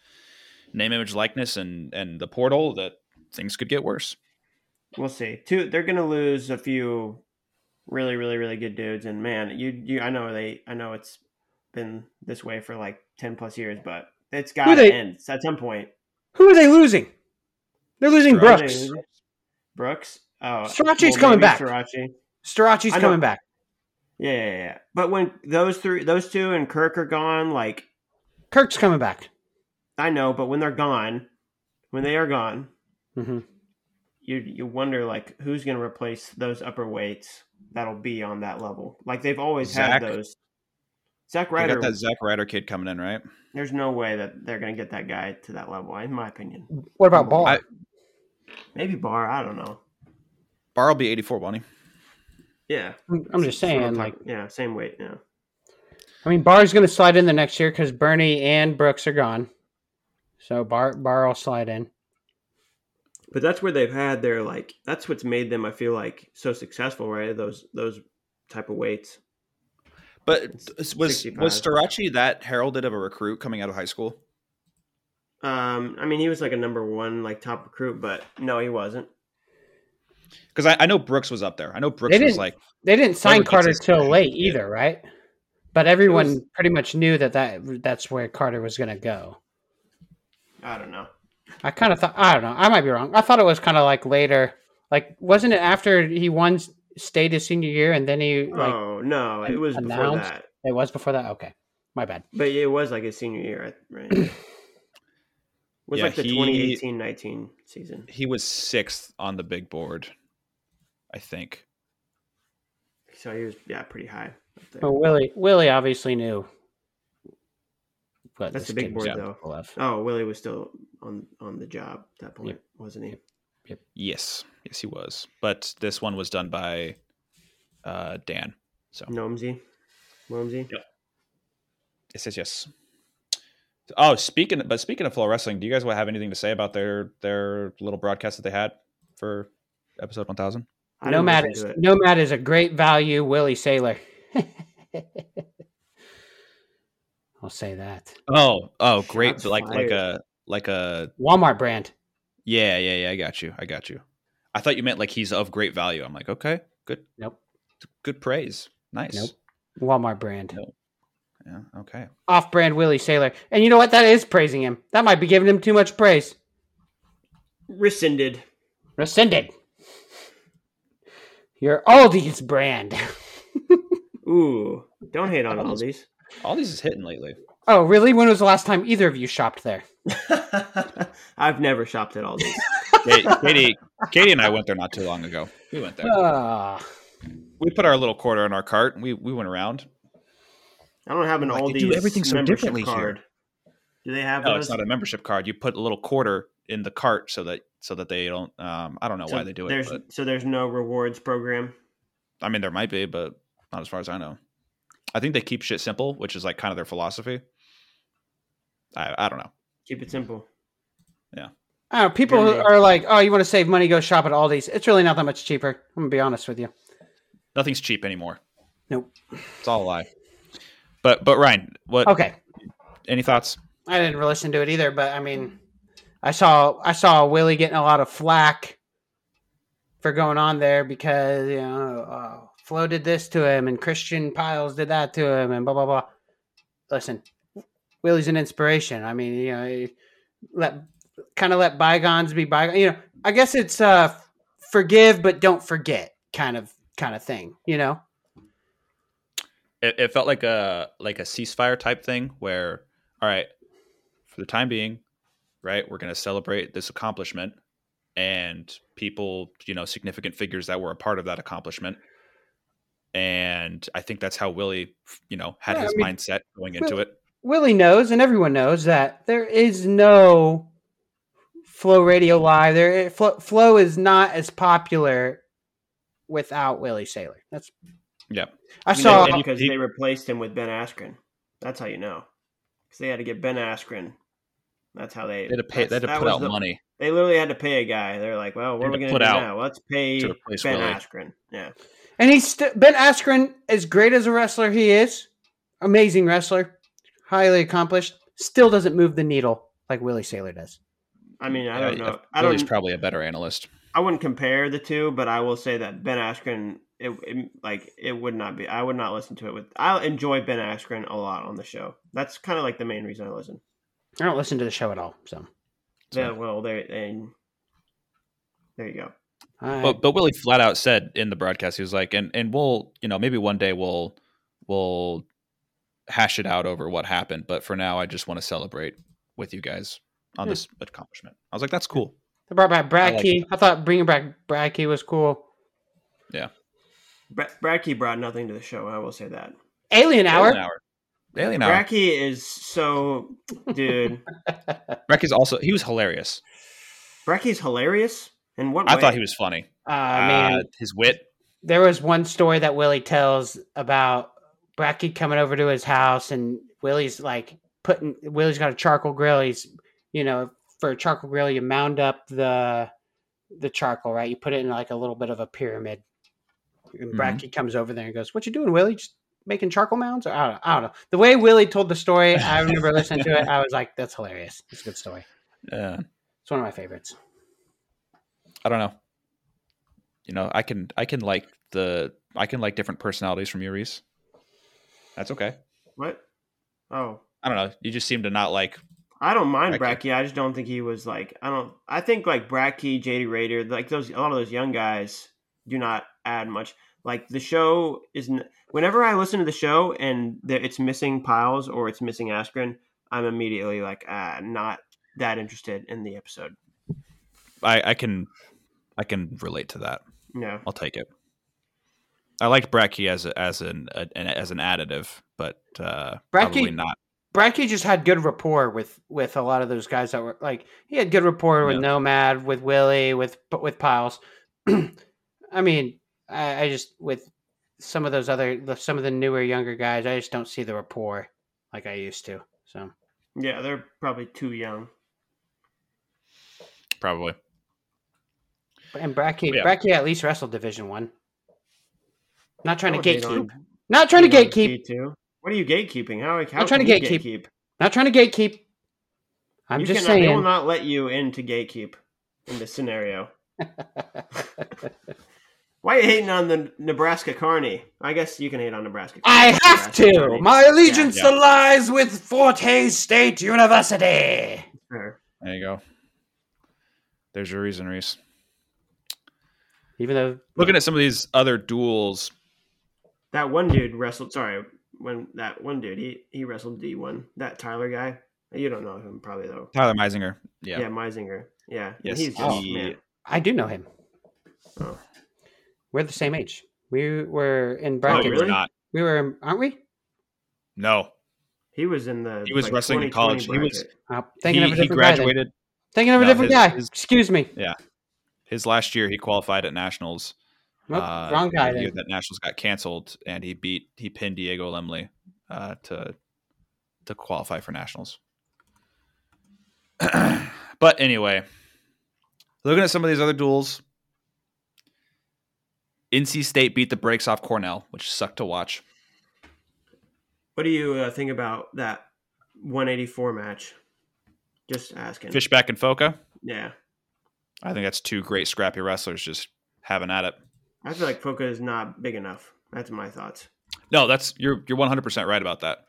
name, image, likeness, and and the portal, that things could get worse. We'll see. Two, they're gonna lose a few really, really, really good dudes. And man, you, you, I know they, I know it's been this way for like ten plus years, but it's got to end at some point. Who are they losing? They're losing Sure. Brooks. Brooks. Oh, Starocci's coming back. Starocci. Starocci's coming back. Yeah, yeah, yeah. But when those three, those two, and Kirk are gone, like Kirk's coming back. I know, but when they're gone, when they are gone, hmm you you wonder like who's going to replace those upper weights that'll be on that level. Like they've always Zach. had those. Zach They Ryder, got that Zach Ryder kid coming in, right? there's no way that they're going to get that guy to that level, in my opinion. What about Ball? I- Maybe Barr, I don't know. Barr will be 84, won't he? Yeah, I'm just saying, like, yeah, same weight. Yeah, I mean, Barr's going to slide in the next year because Bernie and Brooks are gone. So Barr Barr will slide in. But that's where they've had their like. That's what's made them. I feel like so successful, right? Those those type of weights. But It's was 65. was Starocci that heralded of a recruit coming out of high school? Um, I mean, he was like a number one, like top recruit, but no, he wasn't. Because I, I know Brooks was up there. I know Brooks They was didn't- like They didn't sign Carter till guy, late yeah. either, right? But everyone was- pretty much knew that, that that's where Carter was going to go. I don't know. I kind of thought I don't know. I might be wrong. I thought it was kind of like later. Like wasn't it after he won state his senior year and then he like oh no, it was before that. it was before that? Okay. My bad. But it was like his senior year, right? It was Yeah, like the he- 2018-19 season. he was sixth on the big board, I think. So he was yeah, pretty high. Up there. Well, Willie Willie obviously knew. What That's this the big kid board, though. Oh, Willie was still on on the job at that point, Yep. wasn't he? Yep. Yes, yes, he was. But this one was done by uh, Dan. So Gnomesy, Wormsy. yes, yes, yes. Oh, speaking, but speaking of flow wrestling, do you guys have anything to say about their their little broadcast that they had for episode one thousand? Nomad is. Nomad is a great value. Willie Saylor. I'll say that. Oh, oh, great! Shots like like a like a Walmart brand. yeah, yeah, yeah. I got you. I got you. I thought you meant like he's of great value. I'm like, okay, good, Nope. good praise. Nice. Nope. Walmart brand. Nope. Yeah. Okay. Off brand Willie Saylor. And you know what? That is praising him. That might be giving him too much praise. Rescinded. Rescinded. Your Aldi's brand. Ooh, don't hate on Oh, all these. Is hitting lately. Oh, really? When was the last time either of you shopped there? I've never shopped at all these. Katie, Katie, Katie and I went there not too long ago. We went there. Ah, We put our little quarter in our cart and we, we went around. I don't have an Like, they do everything so membership differently here. Do they have No, those? it's not a membership card. You put a little quarter in the cart so that so that they don't. Um, I don't know So why they do it. But, so there's no rewards program. I mean, there might be, but not as far as I know. I think they keep shit simple, which is like kind of their philosophy. I I don't know. Keep it simple. I don't know, people Germany. are like, "Oh, you want to save money? Go shop at Aldi's." It's really not that much cheaper. I'm gonna be honest with you. Nothing's cheap anymore. Nope. It's all a lie. But but Ryan, what? Okay, Any thoughts? I didn't really listen to it either, but I mean, I saw I saw Willie getting a lot of flack for going on there because you know uh, Flo did this to him and Christian Pyles did that to him and blah blah blah. Listen, Willie's an inspiration. I mean, you know, he let kind of let bygones be bygones. You know, I guess it's uh forgive but don't forget kind of kind of thing. You know. It, it felt like a like a ceasefire type thing where, all right, for the time being, right, we're going to celebrate this accomplishment and people, you know, significant figures that were a part of that accomplishment. And I think that's how Willie, you know, had Yeah, his I mean, mindset going into it. Willie knows, and everyone knows that there is no Flo Radio Live. There, eh, Flo, Flo is not as popular without Willie Saylor. That's Yeah. I You saw. know, he- because he- they replaced him with Ben Askren. That's how you know. Because they had to get Ben Askren. That's how they. They had to pay. They had to put out the- money. They literally had to pay a guy. They're like, well, what are we going to to do out now? Let's pay to Ben Willie. Askren. Yeah. And he's st- Ben Askren, as great as a wrestler he is, amazing wrestler, highly accomplished, still doesn't move the needle like Willie Saylor does. I mean, I don't yeah, know. I Willie's probably a better analyst. I wouldn't compare the two, but I will say that Ben Askren, it, it like it would not be. I would not listen to it with. I enjoy Ben Askren a lot on the show. That's kind of like the main reason I listen. I don't listen to the show at all, so. So- Yeah. Well, there there you go. I, But but Willie flat out said in the broadcast, he was like, and and we'll you know maybe one day we'll we'll hash it out over what happened, but for now I just want to celebrate with you guys on Yeah. this accomplishment. I was like, that's cool. they brought back Brad I like I thought bringing back Brad Key was cool. Yeah, Brad Key brought nothing to the show. I will say that. Alien Hour. Alien Hour. Alien Hour. Brad is so, dude. Ricky's also he was hilarious. Bracky's hilarious. In what I way? thought he was funny. Uh, man, Uh, his wit. there was one story that Willie tells about Bracky coming over to his house, and Willie's like putting Willie's got a charcoal grill. He's you know for a charcoal grill, you mound up the the charcoal, right? You put it in like a little bit of a pyramid. And Mhm. Bracky comes over there and goes, "What you doing, Willie? Just making charcoal mounds?" Or, I, don't know, I don't know. The way Willie told the story, I remember listening to it. I was like, "That's hilarious. It's a good story. Uh, It's one of my favorites." I don't know. You know, I can I can like the I can like different personalities from you, Reese. That's okay. what? Oh, I don't know. You just seem to not like I don't mind Bracky. I just don't think he was like. I don't. I think like Bracky, JD Raider, like those a lot of those young guys do not add much. Like the show is. Whenever I listen to the show and the, it's missing Pyles or it's missing Askren, I'm immediately like ah, not that interested in the episode. I, I can I can relate to that. Yeah, I'll take it. I liked Bracky as a, as an, a, an as an additive, but uh, Bracky- probably not. Bracky just had good rapport with with a lot of those guys that were like he had good rapport with Yeah. Nomad, with Willie, with with Pyles. I mean, I, I just with some of those other the- some of the newer younger guys, I just don't see the rapport like I used to. So Yeah, they're probably too young. Probably. And Bracky oh, Yeah. Bracky at least wrestled Division One. Not trying to gatekeep. on- Not trying to gatekeep. T2. What are you gatekeeping? How? how I'm trying to you gatekeep. Not trying to gatekeep. I'm You just cannot- They will not let you into gatekeep in this scenario. Why are you hating on the Nebraska Kearney? I guess you can hate on Nebraska. I have Nebraska to. Kearney. My allegiance Yeah. lies with Fort Hays State University. Sure. There you go. There's your reason, Reese. Even though Looking at some of these other duals, That one dude wrestled. Sorry, when that one dude he he wrestled D one. That Tyler guy. You don't know him probably though. Tyler Meisinger. Yeah, Yeah. Meisinger. Yeah, and Yes, he's just he- man. I do know him. Oh. We're the same age. We were in No, brackets. you were really? not. We were, aren't we? No. He was in the. He was like, wrestling in 2020 college. He was- bracket. Uh, thinking he, of a he different guy. then. Thinking of a No, different his- guy. his- Excuse me. His last year. He qualified at nationals. Nope, uh, wrong guy. the year that nationals got canceled, and he beat he pinned Diego Lemley uh, to to qualify for nationals. but anyway, looking at some of these other duals, NC State beat the brakes off Cornell, which sucked to watch. What do you uh, think about that 184 match? Just asking. Fishback and Foca. Yeah. I think that's two great scrappy wrestlers just having at it. I feel like Foca is not big enough. That's my thoughts. No, that's you're you're 100 percent right about that.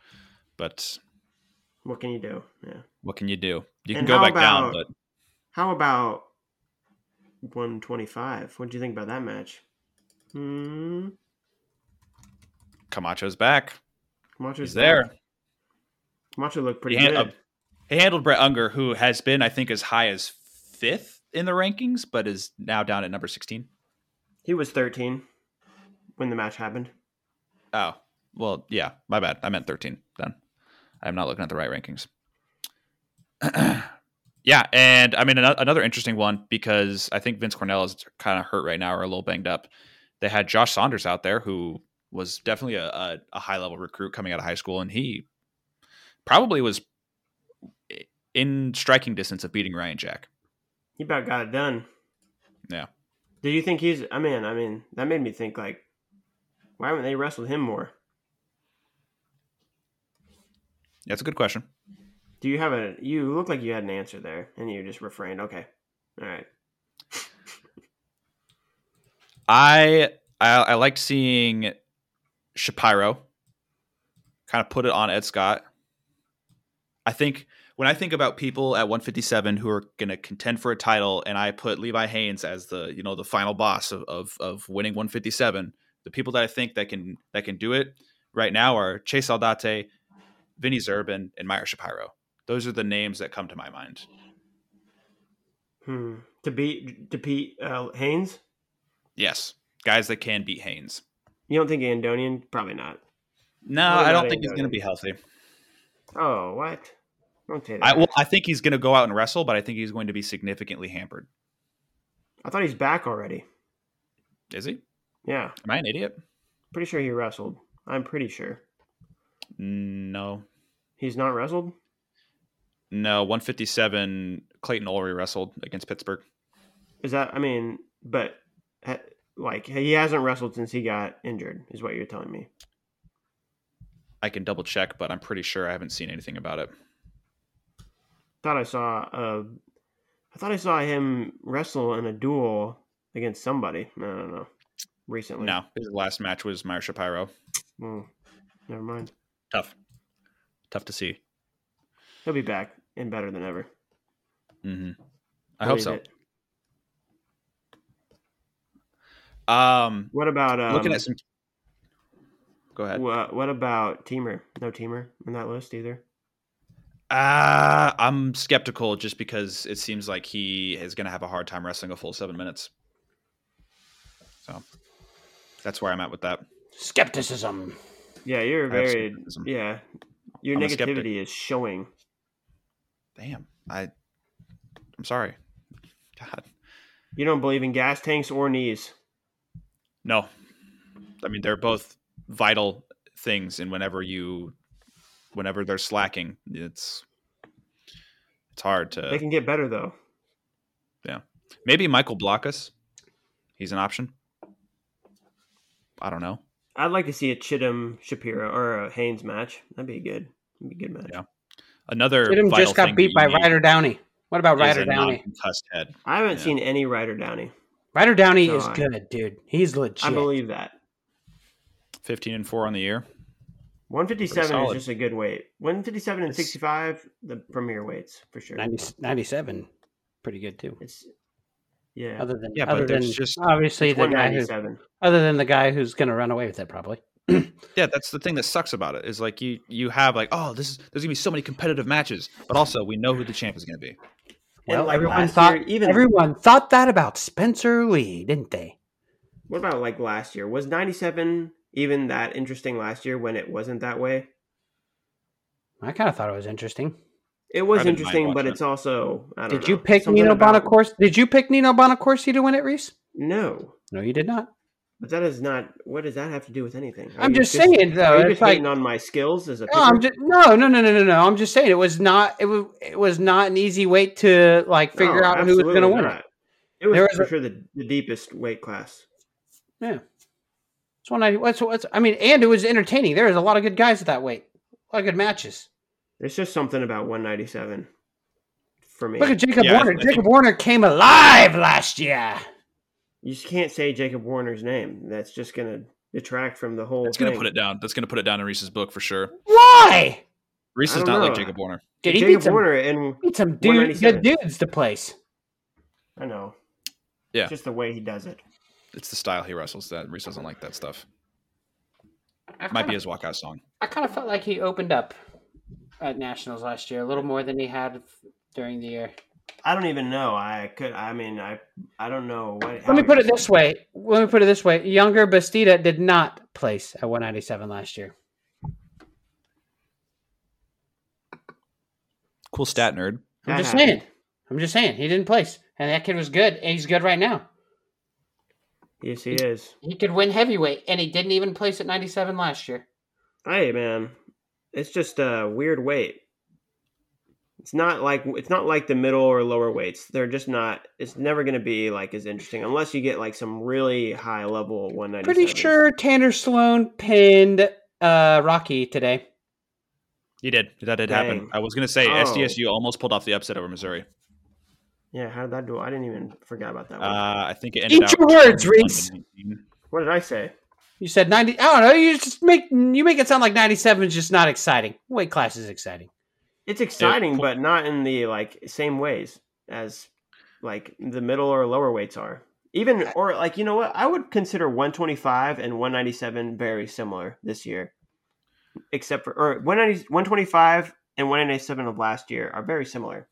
But What can you do? Yeah. what can you do? You can go back down, about- but How about 125? What do you think about that match? Hmm. Camacho's back. Camacho's He's there. back. Camacho looked pretty He, good. uh, he handled Brett Unger, who has been, I think, as high as fifth in the rankings, but is now down at number 16. he was 13 when the match happened. Oh, well, yeah, my bad. I meant 13 then. I'm not looking at the right rankings. yeah, and I mean, ano- another interesting one because I think Vince Cornella is kind of hurt right now or a little banged up. They had Josh Saunders out there who was definitely a, a, a high level recruit coming out of high school, and he probably was in striking distance of beating Ryan Jack. He about got it done. Yeah. Do you think he's? I mean, I mean, that made me think like, why haven't they wrestled him more? That's a good question. Do you have a? You look like you had an answer there, and you just refrained. Okay, all right. I I, I liked seeing Shapiro kind of put it on Ed Scott. I think when I think about people at 157 who are going to contend for a title, and I put Levi Haines as the you know the final boss of, of of winning 157, the people that I think that can that can do it right now are Chase Saldate, Vinny Zerban, and Meyer Shapiro. Those are the names that come to my mind. Hmm. To beat to beat uh, Haines. Yes, guys that can beat Haines. You don't think Andonian? Probably not. No, What I don't think he's going to be healthy. Oh, what? That. I well, I think he's going to go out and wrestle, but I think he's going to be significantly hampered. I thought he's back already. Is he? Yeah, Am I an idiot? pretty sure he wrestled. I'm pretty sure No, he's not wrestled. no. One fifty seven. Clayton Ulry wrestled against Pittsburgh. Is that? I mean, but like he hasn't wrestled since he got injured. Is what you're telling me? I can double check, but I'm pretty sure I haven't seen anything about it. Thought I saw. Uh, I thought I saw him wrestle in a dual against somebody. I don't know. Recently. No, his last match was Meyer Shapiro. Hmm. never mind. Tough, tough to see. He'll be back and better than ever. hmm I hope so. it. Um, What about um, looking at some. Go ahead. What, what about Teemer? No Teemer in that list either. Uh, I'm skeptical just because it seems like he is going to have a hard time wrestling a full seven minutes. So that's where I'm at with that. Skepticism. Yeah, you're very yeah. Your I'm negativity is showing. Damn, I, I'm sorry. God, You don't believe in gas tanks or knees. no. I mean, they're both vital things, and whenever you, whenever they're slacking, it's it's hard to. They can get better though. Yeah, maybe Michael Blockhus. He's an option. I don't know. I'd like to see a Chittum Shapiro or a Haines match. That'd be good. That'd be a good match. Yeah. Another Jim vital just got beat by you Ryder Downey. What about is Ryder Downey? non-concussed head. I haven't Yeah. seen any Ryder Downey. Ryder Downey No, is I- good, dude. He's legit. I believe that. 15 and 4 on the year. 157 is just a good weight. 157 and It's- 65, the premier weights for sure. 90, 97, pretty good too. It's yeah. Other than Yeah, but other than there's just- obviously the guy who other than the guy who's going to run away with it probably. Yeah, that's the thing that sucks about it is like you you have like oh this is there's gonna be so many competitive matches, but also we know who the champ is gonna be. Well, like, everyone thought year, even- everyone thought that about Spencer Lee, didn't they? What about like last year? Was 97 even that interesting last year when it wasn't that way? I kind of thought it was interesting. It was I interesting, but watching it's also I don't Did know, you pick Nino Bonaccorsi? Did you pick Nino Bonaccorsi to win it, Reese? No, No, you did not. but that is not. What does that have to do with anything? Are I'm you just saying, though, Are you it's just like- hating on my skills as a No, I'm just no, no, no, no, no, no. I'm just saying it was not. It was. It was not an easy way to like figure No, out who was going to win it. It was There was for a- sure the, the deepest weight class. Yeah. It's one I. What's what's? I mean, and it was entertaining. There was a lot of good guys at that weight. A lot of good matches. There's just something about 197 for me. Look at Jacob Yeah, Warner. I think- Jacob Warner came alive last year. You just can't say Jacob Warner's name. That's just gonna detract from the whole. That's thing. gonna put it down. That's gonna put it down in Reese's book for sure. Why? Reese is don't not like. Jacob Warner. Dude, he Jacob beat some, Warner and beat some dude, 197. good dudes to place. I know. Yeah. It's just the way he does it. It's the style he wrestles that Reese doesn't like that stuff. I Might be kinda- his walkout song. I kind of felt like he opened up at nationals last year a little more than he had during the year. I don't even know. I could. I mean, I. I don't know what. Let me put it was- this way. Let me put it this way. Yonger Bastida did not place at 197 last year. Cool stat nerd. I'm just saying. I'm just saying he didn't place, and that kid was good, and he's good right now. Yes, he is. He could win heavyweight, and he didn't even place at 97 last year. Hey, man, it's just a weird weight. It's not like it's not like the middle or lower weights. They're just not. It's never going to be like as interesting unless you get like some really high level one ninety. Pretty sure Tanner Sloan pinned uh, Rocky today. He did. That did happen. I was gonna say Oh. SDSU almost pulled off the upset over Missouri. Yeah, how did that do? I didn't even forget about that. One. Uh, I think it ended Eat out your words, Reese. what did I say? You said 90. I don't know. You just make you make it sound like 97 is just not exciting. Weight class is exciting. It's exciting, cool. but not in the like same ways as like the middle or lower weights are. Even or like you know what? I would consider 125 and 197 very similar this year. Except for or 190 125 and 197 of last year are very similar.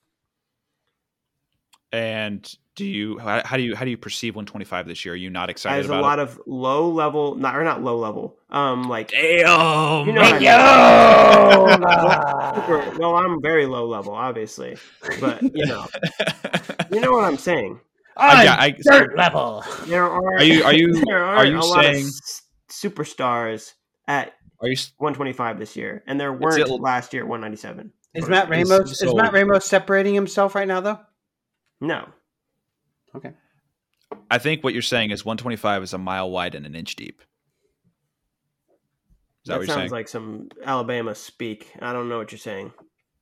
And do you how, how do you how do you perceive 125 this year? Are you not excited As a lot it? of low level, not or not low level. Um, like Damn. You know what I Yo! super, well, I'm very low level, obviously, but you know, you know what I'm saying. I, yeah, I, Dirt level. There are Are you- are you- there are you a lot of saying- s- superstars at are you 125 this year, and there weren't it- last year at 197. Is Matt Is- Ramos is so- Matt Ramos separating himself right now though? No, Okay. I think what you're saying is 125 is a mile wide and an inch deep. Is that, that what you're sounds saying? like some Alabama speak. I don't know what you're saying.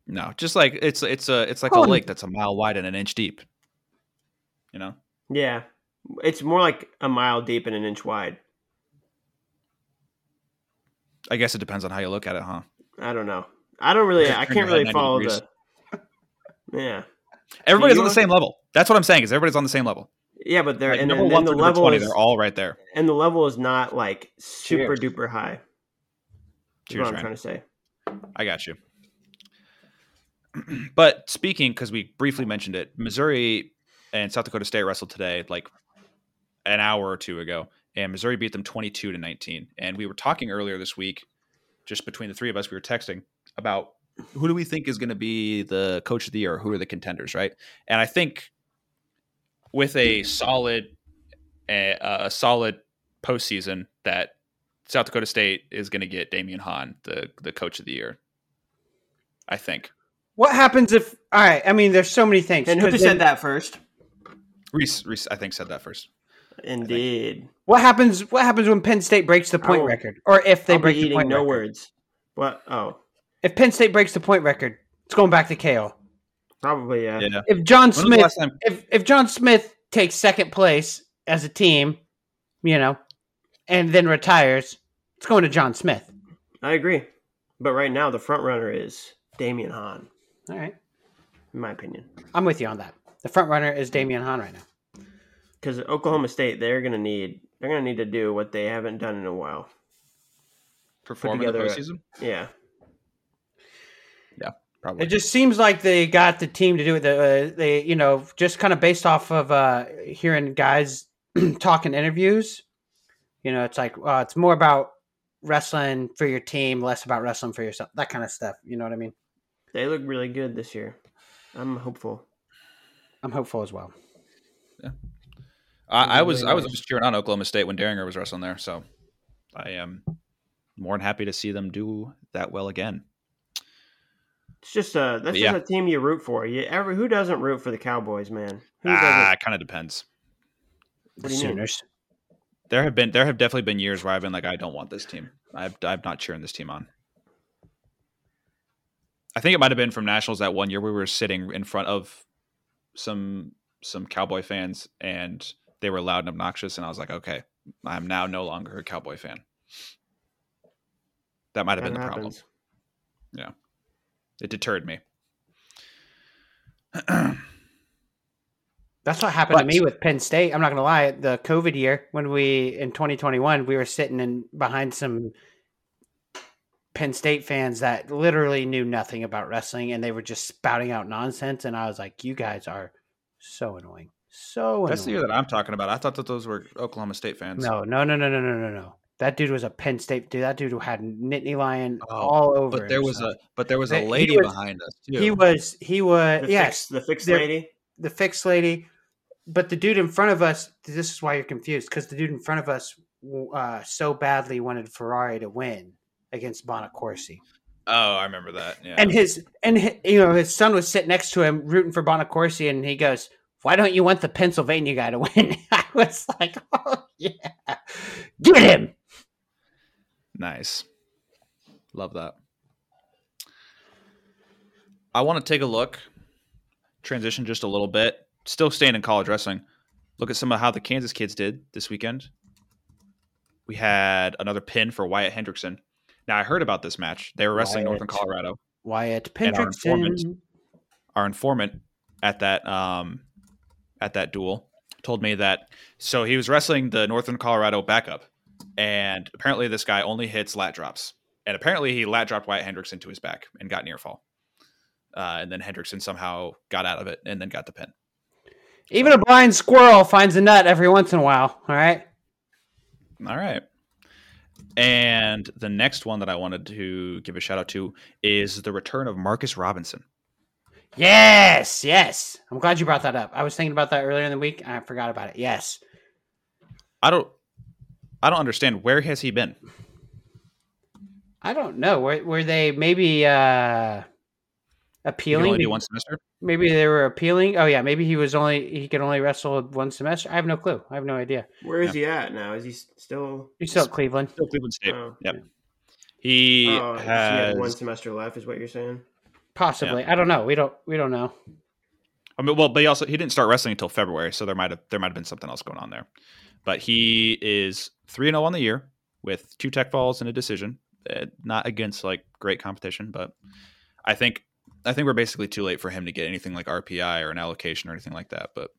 no, just like it's it's a it's like Hold a lake that's a mile wide and an inch deep. You know, Yeah, it's more like a mile deep and an inch wide. I guess it depends on how you look at it, huh? I don't know. I don't really. I can't really follow degrees. the. Yeah, Everybody's on the same level. That's what I'm saying. Is everybody's on the same level? yeah, but they're Like, and, number and one the level 20, is they're all right there. and the level is not like super Cheers. duper high. What I'm Ryan. trying to say. I got you. but speaking, because we briefly mentioned it, Missouri and South Dakota State wrestled today, like an hour or two ago, and Missouri beat them 22 to 19. And we were talking earlier this week, just between the three of us, we were texting about who do we think is going to be the coach of the year? Who are the contenders, right? And I think with a solid, a, a solid postseason, that South Dakota State is going to get Damion Hahn, the the coach of the year. I think. What happens if all right, I mean there's so many things. And who 'cause said then that first? Reese, Reese, I think said that first. Indeed. What happens what happens when Penn State breaks the point I'll- record? Or if they I'll break be the eating point no record? words. What? Oh, If Penn State breaks the point record, it's going back to Cael. probably yeah. Yeah. If John When Smith if if John Smith takes second place as a team, you know, and then retires, it's going to John Smith. I agree. But right now, the front runner is Damion Hahn, All right. in my opinion. I'm with you on that. The front runner is Damion Hahn right now. Because Oklahoma State, they're gonna need they're gonna need to do what they haven't done in a while. Perform in the together a- postseason? Yeah, Probably. It just seems like they got the team to do it. The, uh, they, you know, just kind of based off of uh, hearing guys talk in interviews. You know, it's like uh, it's more about wrestling for your team, less about wrestling for yourself. That kind of stuff. You know what I mean? they look really good this year. I'm hopeful. I'm hopeful as well. I, I was really I was just cheering on Oklahoma State when Daringer was wrestling there, so I am more than happy to see them do that well again. It's just a that's But just yeah. a team you root for. You ever who doesn't root for the Cowboys, man? Who Ah, doesn't? it kind of depends. What do you mean? Sooners. There have been there have definitely been years where I've been like, I don't want this team. I've I'm not cheering this team on. I think it might have been from Nationals that one year we were sitting in front of some some Cowboy fans and they were loud and obnoxious, and I was like, okay, I'm now no longer a Cowboy fan. That might have been That the problem. happens. It deterred me. That's what happened to me with Penn State. I'm not gonna lie. The COVID year when we in 2021, we were sitting in behind some Penn State fans that literally knew nothing about wrestling, and they were just spouting out nonsense. And I was like, "You guys are so annoying, so annoying. That's the year that I'm talking about. I thought that those were Oklahoma State fans. No, no, no, no, no, no, no, no. That dude was a Penn State dude. That dude had Nittany Lion Oh, all over. but there him, was a but there was a lady was- behind us too. he was he was The yes fix, the fixed there- lady. the fixed lady, but the dude in front of us. This is why you're confused because the dude in front of us uh, so badly wanted Ferrari to win against Bonaccorsi, oh, I remember that. Yeah. and his and hi- you know his son was sitting next to him rooting for Bonaccorsi, and he goes, "Why don't you want the Pennsylvania guy to win?" I was like, "Oh yeah, get him." Nice. Love that. I want to take a look, transition just a little bit, still staying in college wrestling. Look at some of how the Kansas kids did this weekend. We had another pin for Wyatt Hendrickson. Now, I heard about this match. They were wrestling Northern Colorado. Wyatt And our informant- Our informant at that um, at that duel told me that so he was wrestling the Northern Colorado backup, and apparently this guy only hits lat drops, and apparently he lat dropped Wyatt Hendrickson to his back and got near fall, uh, and then Hendrickson somehow got out of it and then got the pin. Even a blind squirrel finds a nut every once in a while. All right. All right. And the next one that I wanted to give a shout out to is the return of Marcus Robinson. Yes, yes. I'm glad you brought that up. I was thinking about that earlier in the week. And I forgot about it. Yes. I don't I don't understand where has he been? I don't know. Were, were they maybe uh appealing? only do one semester. Maybe they were appealing. Oh yeah, maybe he was only he could only wrestle one semester. I have no clue. I have no idea. Where is he at now? Is he still? He's still at Cleveland. Still Cleveland State. Oh. Yep. He Oh, does he has. one semester left, is what you're saying? Possibly. I don't know. We don't we don't know. I mean, well, but he also he didn't start wrestling until February, so there might have there might have been something else going on there. But he is three and zero on the year with two tech falls and a decision. Uh, not against like great competition, but I think I think we're basically too late for him to get anything like RPI or an allocation or anything like that. But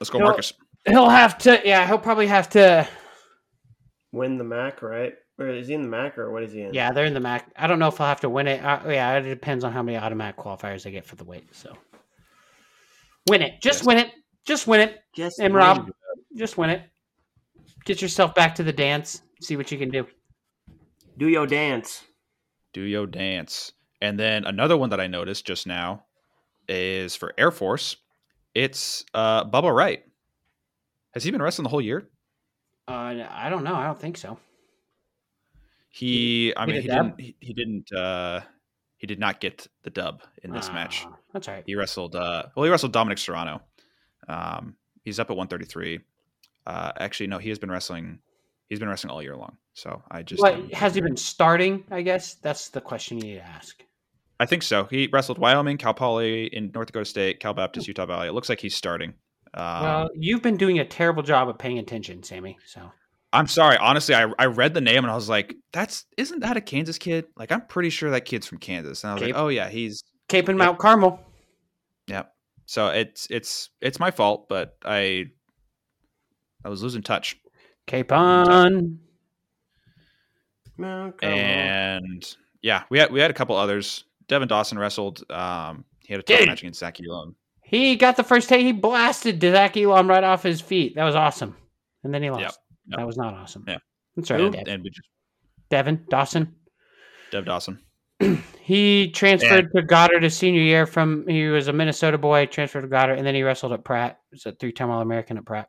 let's go, He'll- Marcus. He'll have to yeah, he'll probably have to Win the MAC, right? Or is he in the MAC, or what is he in? yeah, they're in the MAC. I don't know if he'll have to win it. Uh, yeah, it depends on how many automatic qualifiers they get for the weight. So win it. Just Yes. win it. Just win it. Just And win. Rob, just win it. Get yourself back to the dance. See what you can do. do your dance. Do your dance. And then another one that I noticed just now is for Air Force. It's uh, Bubba Wright. Has he been wrestling the whole year? Uh, I don't know. I don't think so. He, I He mean, did he didn't. He, he didn't. Uh, he did not get the dub in this match. Ah, That's all right. He wrestled. Uh, well, he wrestled Dominic Serrano. Um, he's up at 133. Uh, actually, no, he has been wrestling. He's been wrestling all year long. So I just. Has he been starting? I guess that's the question you need to ask. I think so. He wrestled Wyoming, Cal Poly in North Dakota State, Cal Baptist, Utah Valley. It looks like he's starting. Um, well, you've been doing a terrible job of paying attention, Sammy. So I'm sorry. Honestly, I, I read the name and I was like, "That's isn't that a Kansas kid?" Like, I'm pretty sure that kid's from Kansas. And I was Cape- like, "Oh yeah, he's Kapaun Yep. Mount Carmel. yeah." So it's it's it's my fault, but I I was losing touch. Kapaun. Mount and yeah, we had we had a couple others. Devin Dawson wrestled. Um, he had a tough Dude. match against Zach Elam. He got the first take. He blasted Zach Elam right off his feet. That was awesome. And then he lost. Yep. Yep. That was not awesome. Yeah. That's right. and, Dev. and we just Devin Dawson. Dev Dawson. He transferred to Goddard his senior year from he was a Minnesota boy, transferred to Goddard, and then he wrestled at Pratt. He was a three time All American at Pratt.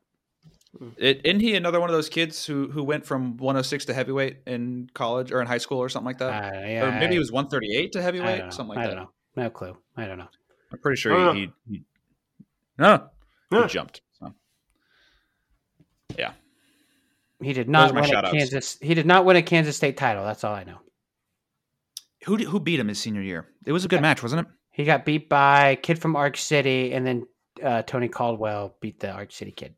It, isn't he another one of those kids who who went from 106 to heavyweight in college or in high school or something like that? Uh, yeah, or maybe he was 138 to heavyweight, don't know. something I don't that. know. No clue. I don't know. I'm pretty sure he, he, he no, he jumped. So. He did not win a. Kansas. He did not win a Kansas State title. That's all I know. Who did- who beat him his senior year? It was a good match, wasn't it? He got beat by kid from Ark City, and then uh, Tony Caldwell beat the Ark City Kid.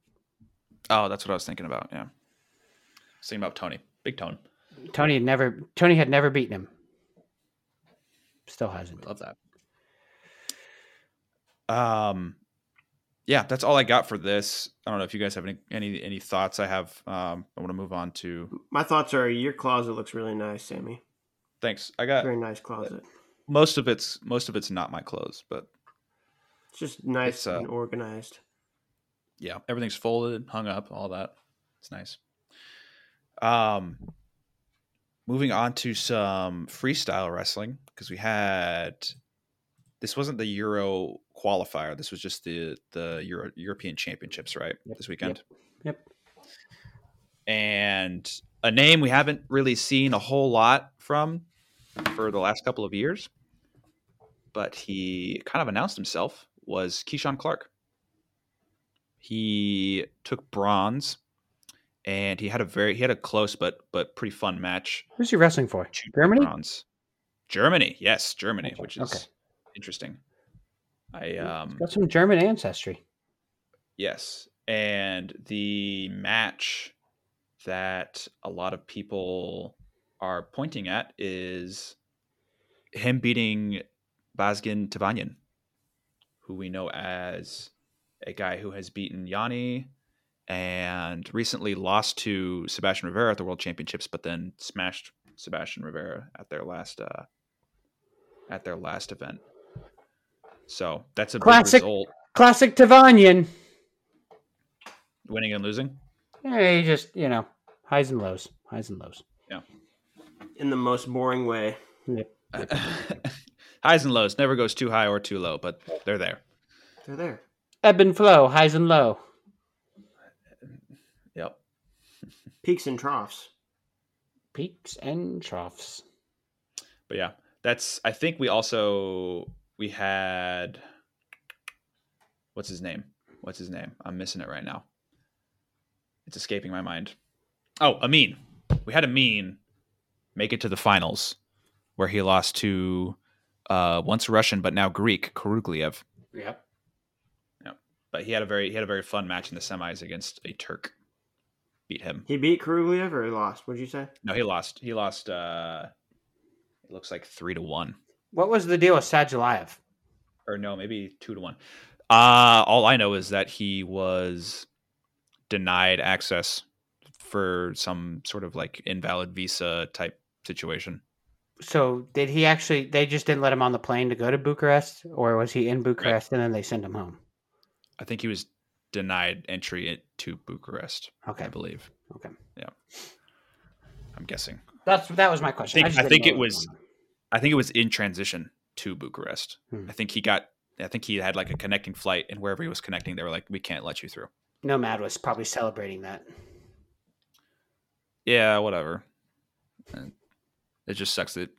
Oh, that's what I was thinking about. Yeah, I was thinking about Tony, Big Tone. Tony had never Tony had never beaten him. Still hasn't. Love that. Um, yeah, that's all I got for this. I don't know if you guys have any any any thoughts. I have. Um, I want to move on to. My thoughts are your closet looks really nice, Sammy. Thanks. I got Very nice closet. most of it's most of it's not my clothes, but It's just nice It's, uh, and organized. Yeah, everything's folded, hung up, all that. It's nice. Um, moving on to some freestyle wrestling because we had this wasn't the Euro qualifier. This was just the the Euro, European Championships, right? Yep, This weekend. Yep. and a name we haven't really seen a whole lot from for the last couple of years, but he kind of announced himself was Kizhan Clarke. He took bronze, and he had a very he had a close but but pretty fun match. Who's he wrestling for? Two Germany? bronze. Germany, yes, Germany, Okay, which is okay. interesting. I um Got some German ancestry. Yes. And the match that a lot of people are pointing at is him beating Vazgen Tevanyan, who we know as a guy who has beaten Yianni and recently lost to Sebastian Rivera at the World Championships, but then smashed Sebastian Rivera at their last uh, at their last event. So that's a Classic. big result. Classic Tevanyan. Winning and losing. Yeah, he just, you know, highs and lows. Highs and lows. Yeah. In the most boring way. Yep. highs and lows never goes too high or too low, but they're there. They're there. Ebb and flow, highs and low. Yep. Peaks and troughs. Peaks and troughs. But yeah, that's. I think we also we had. What's his name? What's his name? I'm missing it right now. It's escaping my mind. Oh, Amin. We had Amin make it to the finals, where he lost to uh, once Russian but now Greek Kurugliev. Yep. But he had a very he had a very fun match in the semis against a Turk. Beat him. He beat Kurugliev or he lost? What'd you say? No, he lost. He lost. uh It looks like three to one, What was the deal with Sajalayev? or no, maybe two to one. Uh all I know is that he was denied access for some sort of like invalid visa type situation. So did he actually? They just didn't let him on the plane to go to Bucharest, or was he in Bucharest and then they sent him home? I think he was denied entry to Bucharest. Okay. I believe. Okay. Yeah, I'm guessing. That's that was my question. think- just I think it was-. I think it was in transition to Bucharest. Hmm. I think he got. I think he had like a connecting flight, and wherever he was connecting, they were like, "We can't let you through." Nomad was probably celebrating that. yeah, whatever. And it just sucks that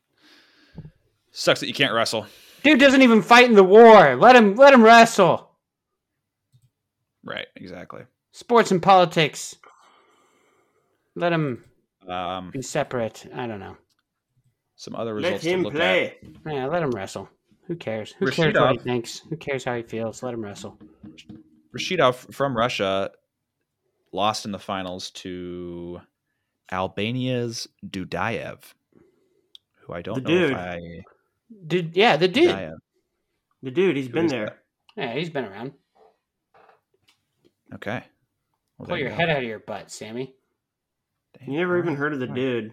sucks that you can't wrestle. Dude doesn't even fight in the war. Let him let him wrestle. Right, exactly. Sports and politics. Let him Um, be separate. I don't know. some other Let results to him look play. Yeah, let him wrestle. Who cares? Who cares what he thinks? Who cares how he feels? Let him wrestle. at. Rashidov from Russia lost in the finals to Albania's Dudayev, who I don't The know dude. if I. Dude, yeah, the dude. Dudayev. The dude, he's Who been there. that? Yeah, he's been around. Okay. Well, Pull there you your head out of your butt, Sammy. You never even heard of the dude.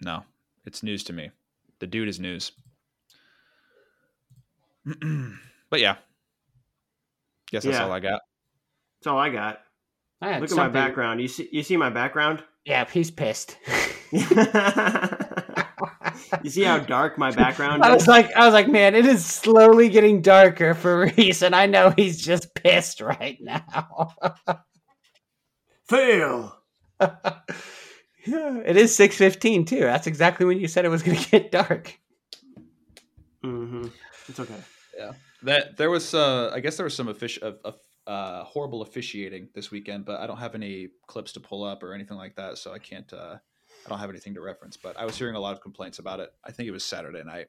No, it's news to me. The dude is news. but yeah, guess that's Yeah. all I got. That's all I got. I had Look at my background. You see you see my background? Yeah, he's pissed. you see how dark my background I was is? like, I was like, man, it is slowly getting darker for Reese, and I know he's just pissed right now. Fail. yeah, it is six fifteen too. That's exactly when you said it was going to get dark. Mm-hmm. It's okay. Yeah, that there was, uh, I guess there was some official. of, of uh, horrible officiating this weekend, but I don't have any clips to pull up or anything like that, so I can't. Uh, I don't have anything to reference. But I was hearing a lot of complaints about it. I think it was Saturday night.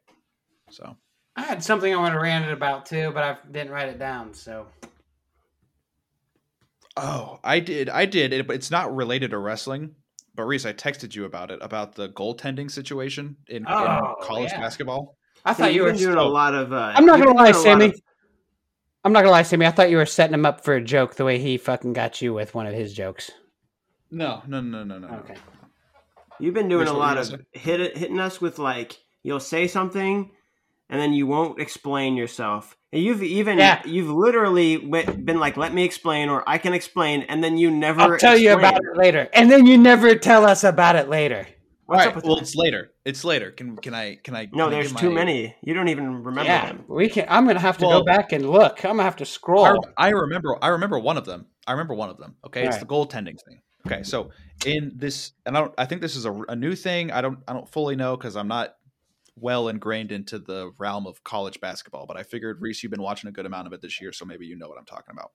So I had something I want to rant about too, but I didn't write it down. So Oh, I did. I did. It, but it's not related to wrestling. But Reese, I texted you about it about the goaltending situation in, Oh, in college yeah. basketball. I thought you've you were. been doing a lot of. Uh, I'm not gonna lie, doing a lot Sammy. of- I'm not gonna lie, Sammy. I thought you were setting him up for a joke the way he fucking got you with one of his jokes. No, no, no, no, no. no. Okay. You've been doing a lot were of hit hitting us with like you'll say something, and then you won't explain yourself. And you've even Yeah. you've literally been like, "Let me explain," or "I can explain," and then you never. I'll tell you about it later, and then you never tell us about it later. What's All up with Well, that? it's later. It's later. Can can I can I? No, can there's give too my- many. You don't even remember yeah, them. we can. I'm gonna have to Well- go back and look. I'm gonna have to scroll. I, I remember. I remember one of them. I remember one of them. Okay, it's Alright. the goaltending thing. Okay, so in this, and I don't. I think this is a, a new thing. I don't. I don't fully know because I'm not well ingrained into the realm of college basketball. But I figured Reese, you've been watching a good amount of it this year, so maybe you know what I'm talking about.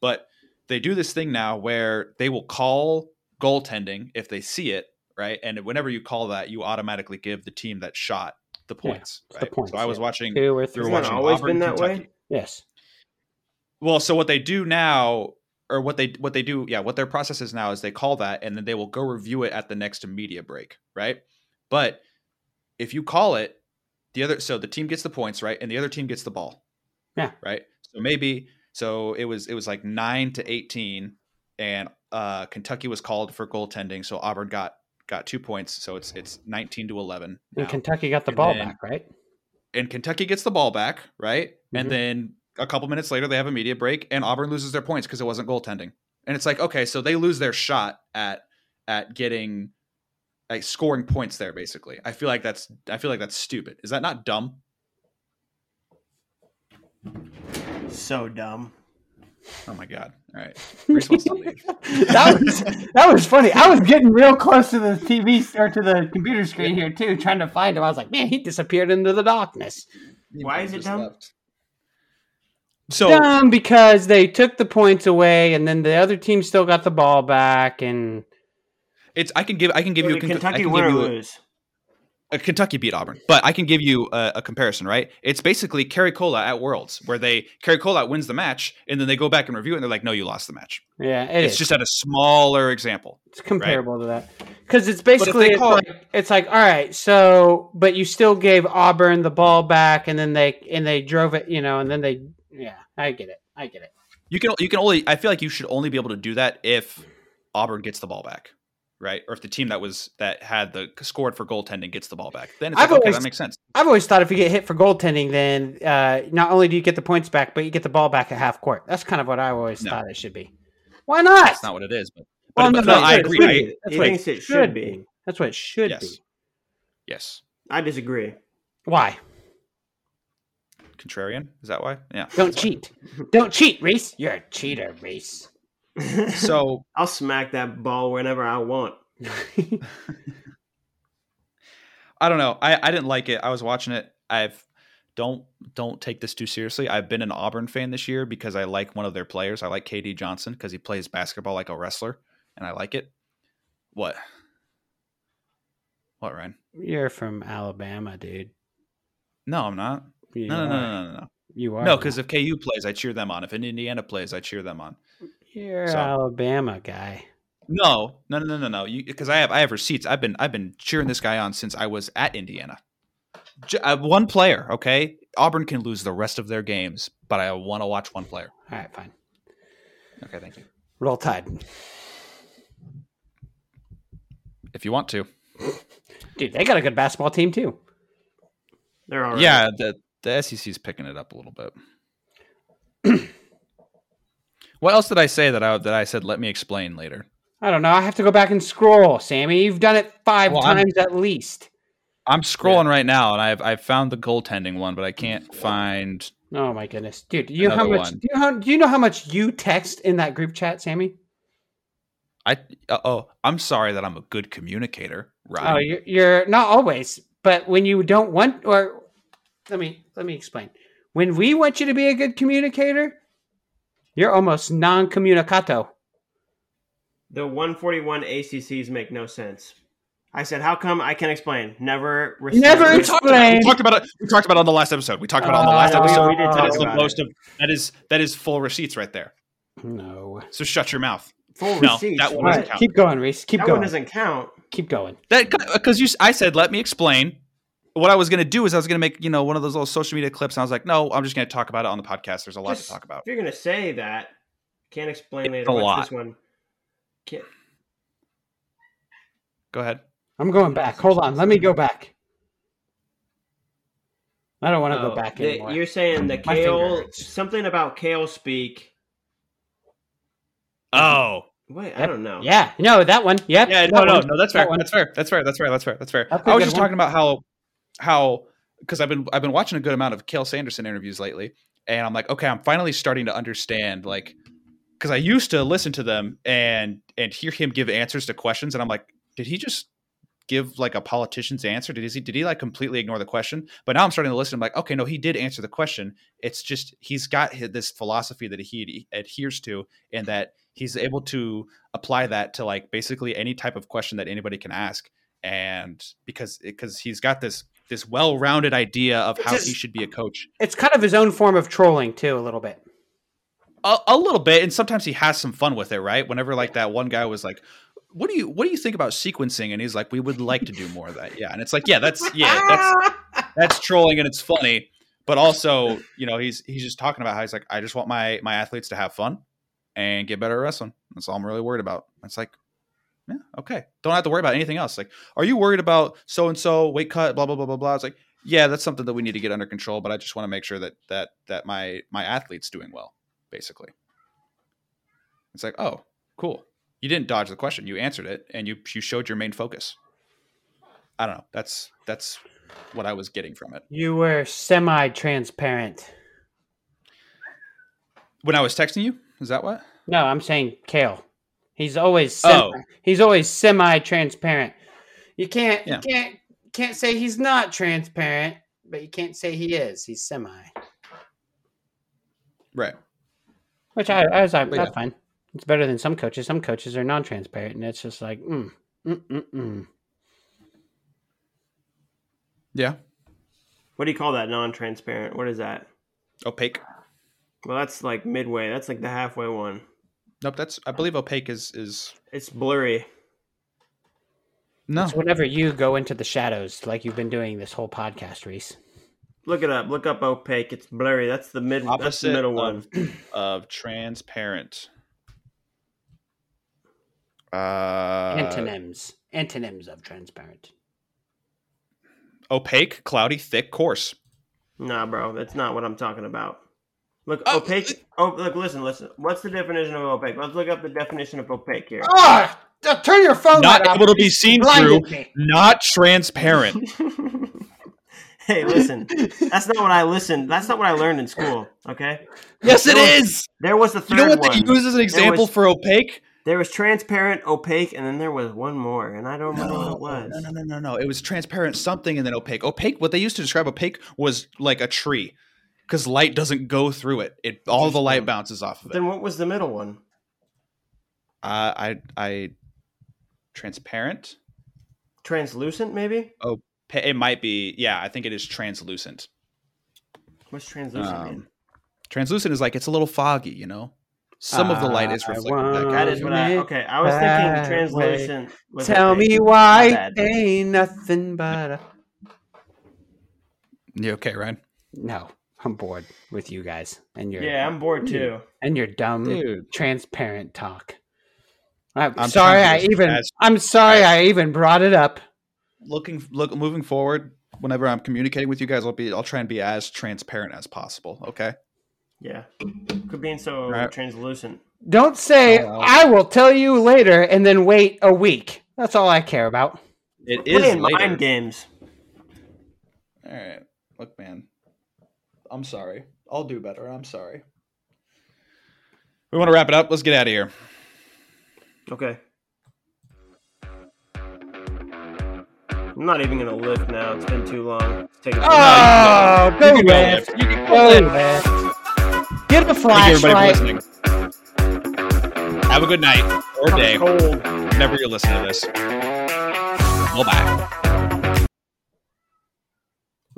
But they do this thing now where they will call goaltending if they see it, right? And whenever you call that, you automatically give the team that shot the Yeah, points. the points, so I was yeah. watching. Two or three. Hasn't watching always Auburn, been that way? Yes. Well, so what they do now, or what they what they do, yeah, what their process is now is they call that, and then they will go review it at the next media break, right? But if you call it, the other so the team gets the points, right, and the other team gets the ball, Yeah. right. So maybe so it was it was like nine to eighteen, and uh, Kentucky was called for goaltending, so Auburn got got two points, so it's it's nineteen to eleven. And Kentucky got the And ball then- back, right? and Kentucky gets the ball back, right? Mhm. And then a couple minutes later, they have a media break, and Auburn loses their points because it wasn't goaltending. And it's like, okay, so they lose their shot at at getting like scoring points there. Basically, I feel like that's I feel like that's stupid. Is that not dumb? So dumb. Oh my god! All right, Reese wants to leave. that was that was funny. I was getting real close to the TV or to the computer screen here too, trying to find him. I was like, man, he disappeared into the darkness. Why is it dumb? left. So Dumb because they took the points away, and then the other team still got the ball back, and it's I can give I can give you a did I Kentucky can win give or you a- lose? Uh, Kentucky beat Auburn, but I can give you a, a comparison, right? It's basically Kerry Cola at Worlds, where they Kerry Cola wins the match, and then they go back and review it, and they're like, "No, you lost the match." yeah, it it's is. just at a smaller example. It's comparable to that because it's basically it's call- like, it's like all right, so but you still gave Auburn the ball back, and then they and they drove it, you know, and then they yeah, I get it, I get it. You can you can only I feel like you should only be able to do that if Auburn gets the ball back, right? Or if the team that was that had the scored for goaltending gets the ball back, then it's I've like, okay, always- that makes sense. I've always thought if you get hit for goaltending, then uh, not only do you get the points back, but you get the ball back at half court. That's kind of what I always No. thought it should be. Why not? That's not what it is, but, but, Well, but no, no, no, I agree. should I. That's He what thinks it should be. That's what it should Yes. be. yes, I disagree. Why? Contrarian. Is that why? Yeah. Don't cheat. Don't cheat, Reese. You're a cheater, Reese. So I'll smack that ball whenever I want. I don't know. I, I didn't like it. I was watching it. I've don't don't take this too seriously. I've been an Auburn fan this year because I like one of their players. I like KD Johnson because he plays basketball like a wrestler, and I like it. What? What, Ryan? You're from Alabama, dude. No, I'm not. You No, no, no, no, no, no. You are. No, because if KU plays, I cheer them on. If an Indiana plays, I cheer them on. you're so- Alabama guy. No, no, no, no, no, no. Because I have I have receipts. I've been I've been cheering this guy on since I was at Indiana. J- uh, one player, okay. Auburn can lose the rest of their games, but I want to watch one player. All right, fine. Okay, thank you. Roll Tide, If you want to, dude. They got a good basketball team too. They're all right. yeah. The the SEC's picking it up a little bit. what else did I say that I that I said? Let me explain later. I don't know. I have to go back and scroll, Sammy. You've done it five Well, I'm- times at least. I'm scrolling right now, and I've I've found the goaltending one, but I can't find. Oh my goodness, dude! Do you know how much? one. Do you, know how, do you know how much you text in that group chat, Sammy? I uh, oh, I'm sorry that I'm a good communicator, right? Oh, you're, you're not always, but when you don't want, or let me let me explain. When we want you to be a good communicator, you're almost non-communicato. The 141 ACCs make no sense. I said, "How come I can explain?" Never. Never We responded. talked, about, we talked about it. We talked about it on the last episode. We talked about it on the Uh, last no, we- episode. we did that talk is the about most it. of that is that is full receipts right there. No. So shut your mouth. Full No, receipts. that one doesn't right, count. keep going, Reese. Keep that one going. doesn't count. Keep going. That because you, I said let me explain. What I was going to do is I was going to make you know one of those little social media clips, and I was like, no, I'm just going to talk about it on the podcast. There's a lot Just- to talk about. If you're gonna say that, can't explain It's later. a lot. this one. Can't, Go ahead. I'm going back. Hold on. Let me go back. I don't want to Oh, go back the- anymore. You're saying the Cael, something about Cael speak. Oh, Wait, I don't know. Yeah. No, that one. Yep. yeah, that no, no, no. That's fair. one. That's fair. That's fair. That's fair. That's fair. That's fair. That's a I was just one. talking about how how because I've been I've been watching a good amount of Cael Sanderson interviews lately, and I'm like, okay, I'm finally starting to understand like because I used to listen to them and and hear him give answers to questions, and I'm like, did he just give like a politician's answer? Did he did he like completely ignore the question? But now I'm starting to listen. I'm like, okay, no, he did answer the question. It's just he's got hi- this philosophy that he adheres to, and that he's able to apply that to like basically any type of question that anybody can ask. And because because he's got this this well-rounded idea of It's how just- he should be a coach, It's kind of his own form of trolling too, a little bit. a, a little bit, and sometimes he has some fun with it, right? Whenever like that one guy was like. What do you what do you think about sequencing? And he's like, we would like to do more of that. Yeah, and it's like, yeah, that's yeah, that's that's trolling and it's funny but also you know he's he's just talking about how he's like i just want my my athletes to have fun and get better at wrestling that's all i'm really worried about it's like yeah okay. Don't have to worry about anything else. Like are you worried about so and so weight cut blah blah blah blah blah? It's like yeah that's something that we need to get under control but i just want to make sure that that that my my athlete's doing well basically. It's like oh cool. You didn't dodge the question. You answered it and you you showed your main focus. I don't know. That's that's what i was getting from it. You were semi-transparent. When I was texting you, is that what? No, I'm saying Cael. He's always semi, Oh. he's always semi-transparent. You can't Yeah. you can't can't say he's not transparent, but you can't say he is. He's semi. Right. Which I, I was like, But that's yeah. fine. It's better than some coaches. Some coaches are non-transparent, and it's just like, mm, mm, mm, mm. Yeah. What do you call that? Non-transparent. What is that? Opaque. Well, that's like midway. That's like the halfway one. Nope. That's I believe opaque is is It's blurry. no. It's whenever you go into the shadows, like you've been doing this whole podcast, Reese. Look it up. Look up opaque. It's blurry. That's the mid. that's the Opposite middle one. of, of transparent. Uh, Antonyms, antonyms of transparent. opaque, cloudy, thick, coarse. Nah, bro, that's not what I'm talking about. Look, Oh, opaque. Oh, look, listen, listen. What's the definition of opaque? Let's look up the definition of opaque here. Ah, turn your phone. Not light off. able to be seen through. Me. Not transparent. hey, listen. That's not what I listened. That's not what I learned in school. Okay. yes, it There was- is. There was the You know what one. they use as an example was- for opaque? There was transparent, opaque, and then there was one more, and I don't remember what it was. No, no, no, no, no. It was transparent something and then opaque. Opaque, what they used to describe opaque was like a tree because light doesn't go through it. It all the light bounces off of it. Then what was the middle one? Uh, I, I, transparent. Translucent, maybe? Oh, It might be. Yeah, I think it is translucent. What's translucent mean? Um, translucent is like it's a little foggy. You know, some of the light is I reflected back. That what I. Okay, I was thinking translucent. was Tell opaque. me why bad. ain't nothing but a. You okay, Ryan? No, I'm bored with you guys and your Yeah, I'm bored mm. too. and your dumb Dude. transparent talk. I'm, I'm sorry. I even. as- I'm sorry. I even brought it up. Looking, look, moving forward. Whenever I'm communicating with you guys, I'll be. I'll try and be as transparent as possible. Okay. Yeah, could being so Right. translucent. Don't say Oh, well. I will tell you later and then wait a week. That's all I care about. It is Playing later. mind games. All right. Look, man. I'm sorry. I'll do better. I'm sorry. We want to wrap it up. Let's get out of here. Okay. I'm not even gonna lift now. It's been too long. It's taking too long. Oh, You go can go lift. lift. You can Go lift. Get a Thank you, everybody, for flashlight. listening. Have a good night or day, Cold. whenever you listen to this. Bye bye.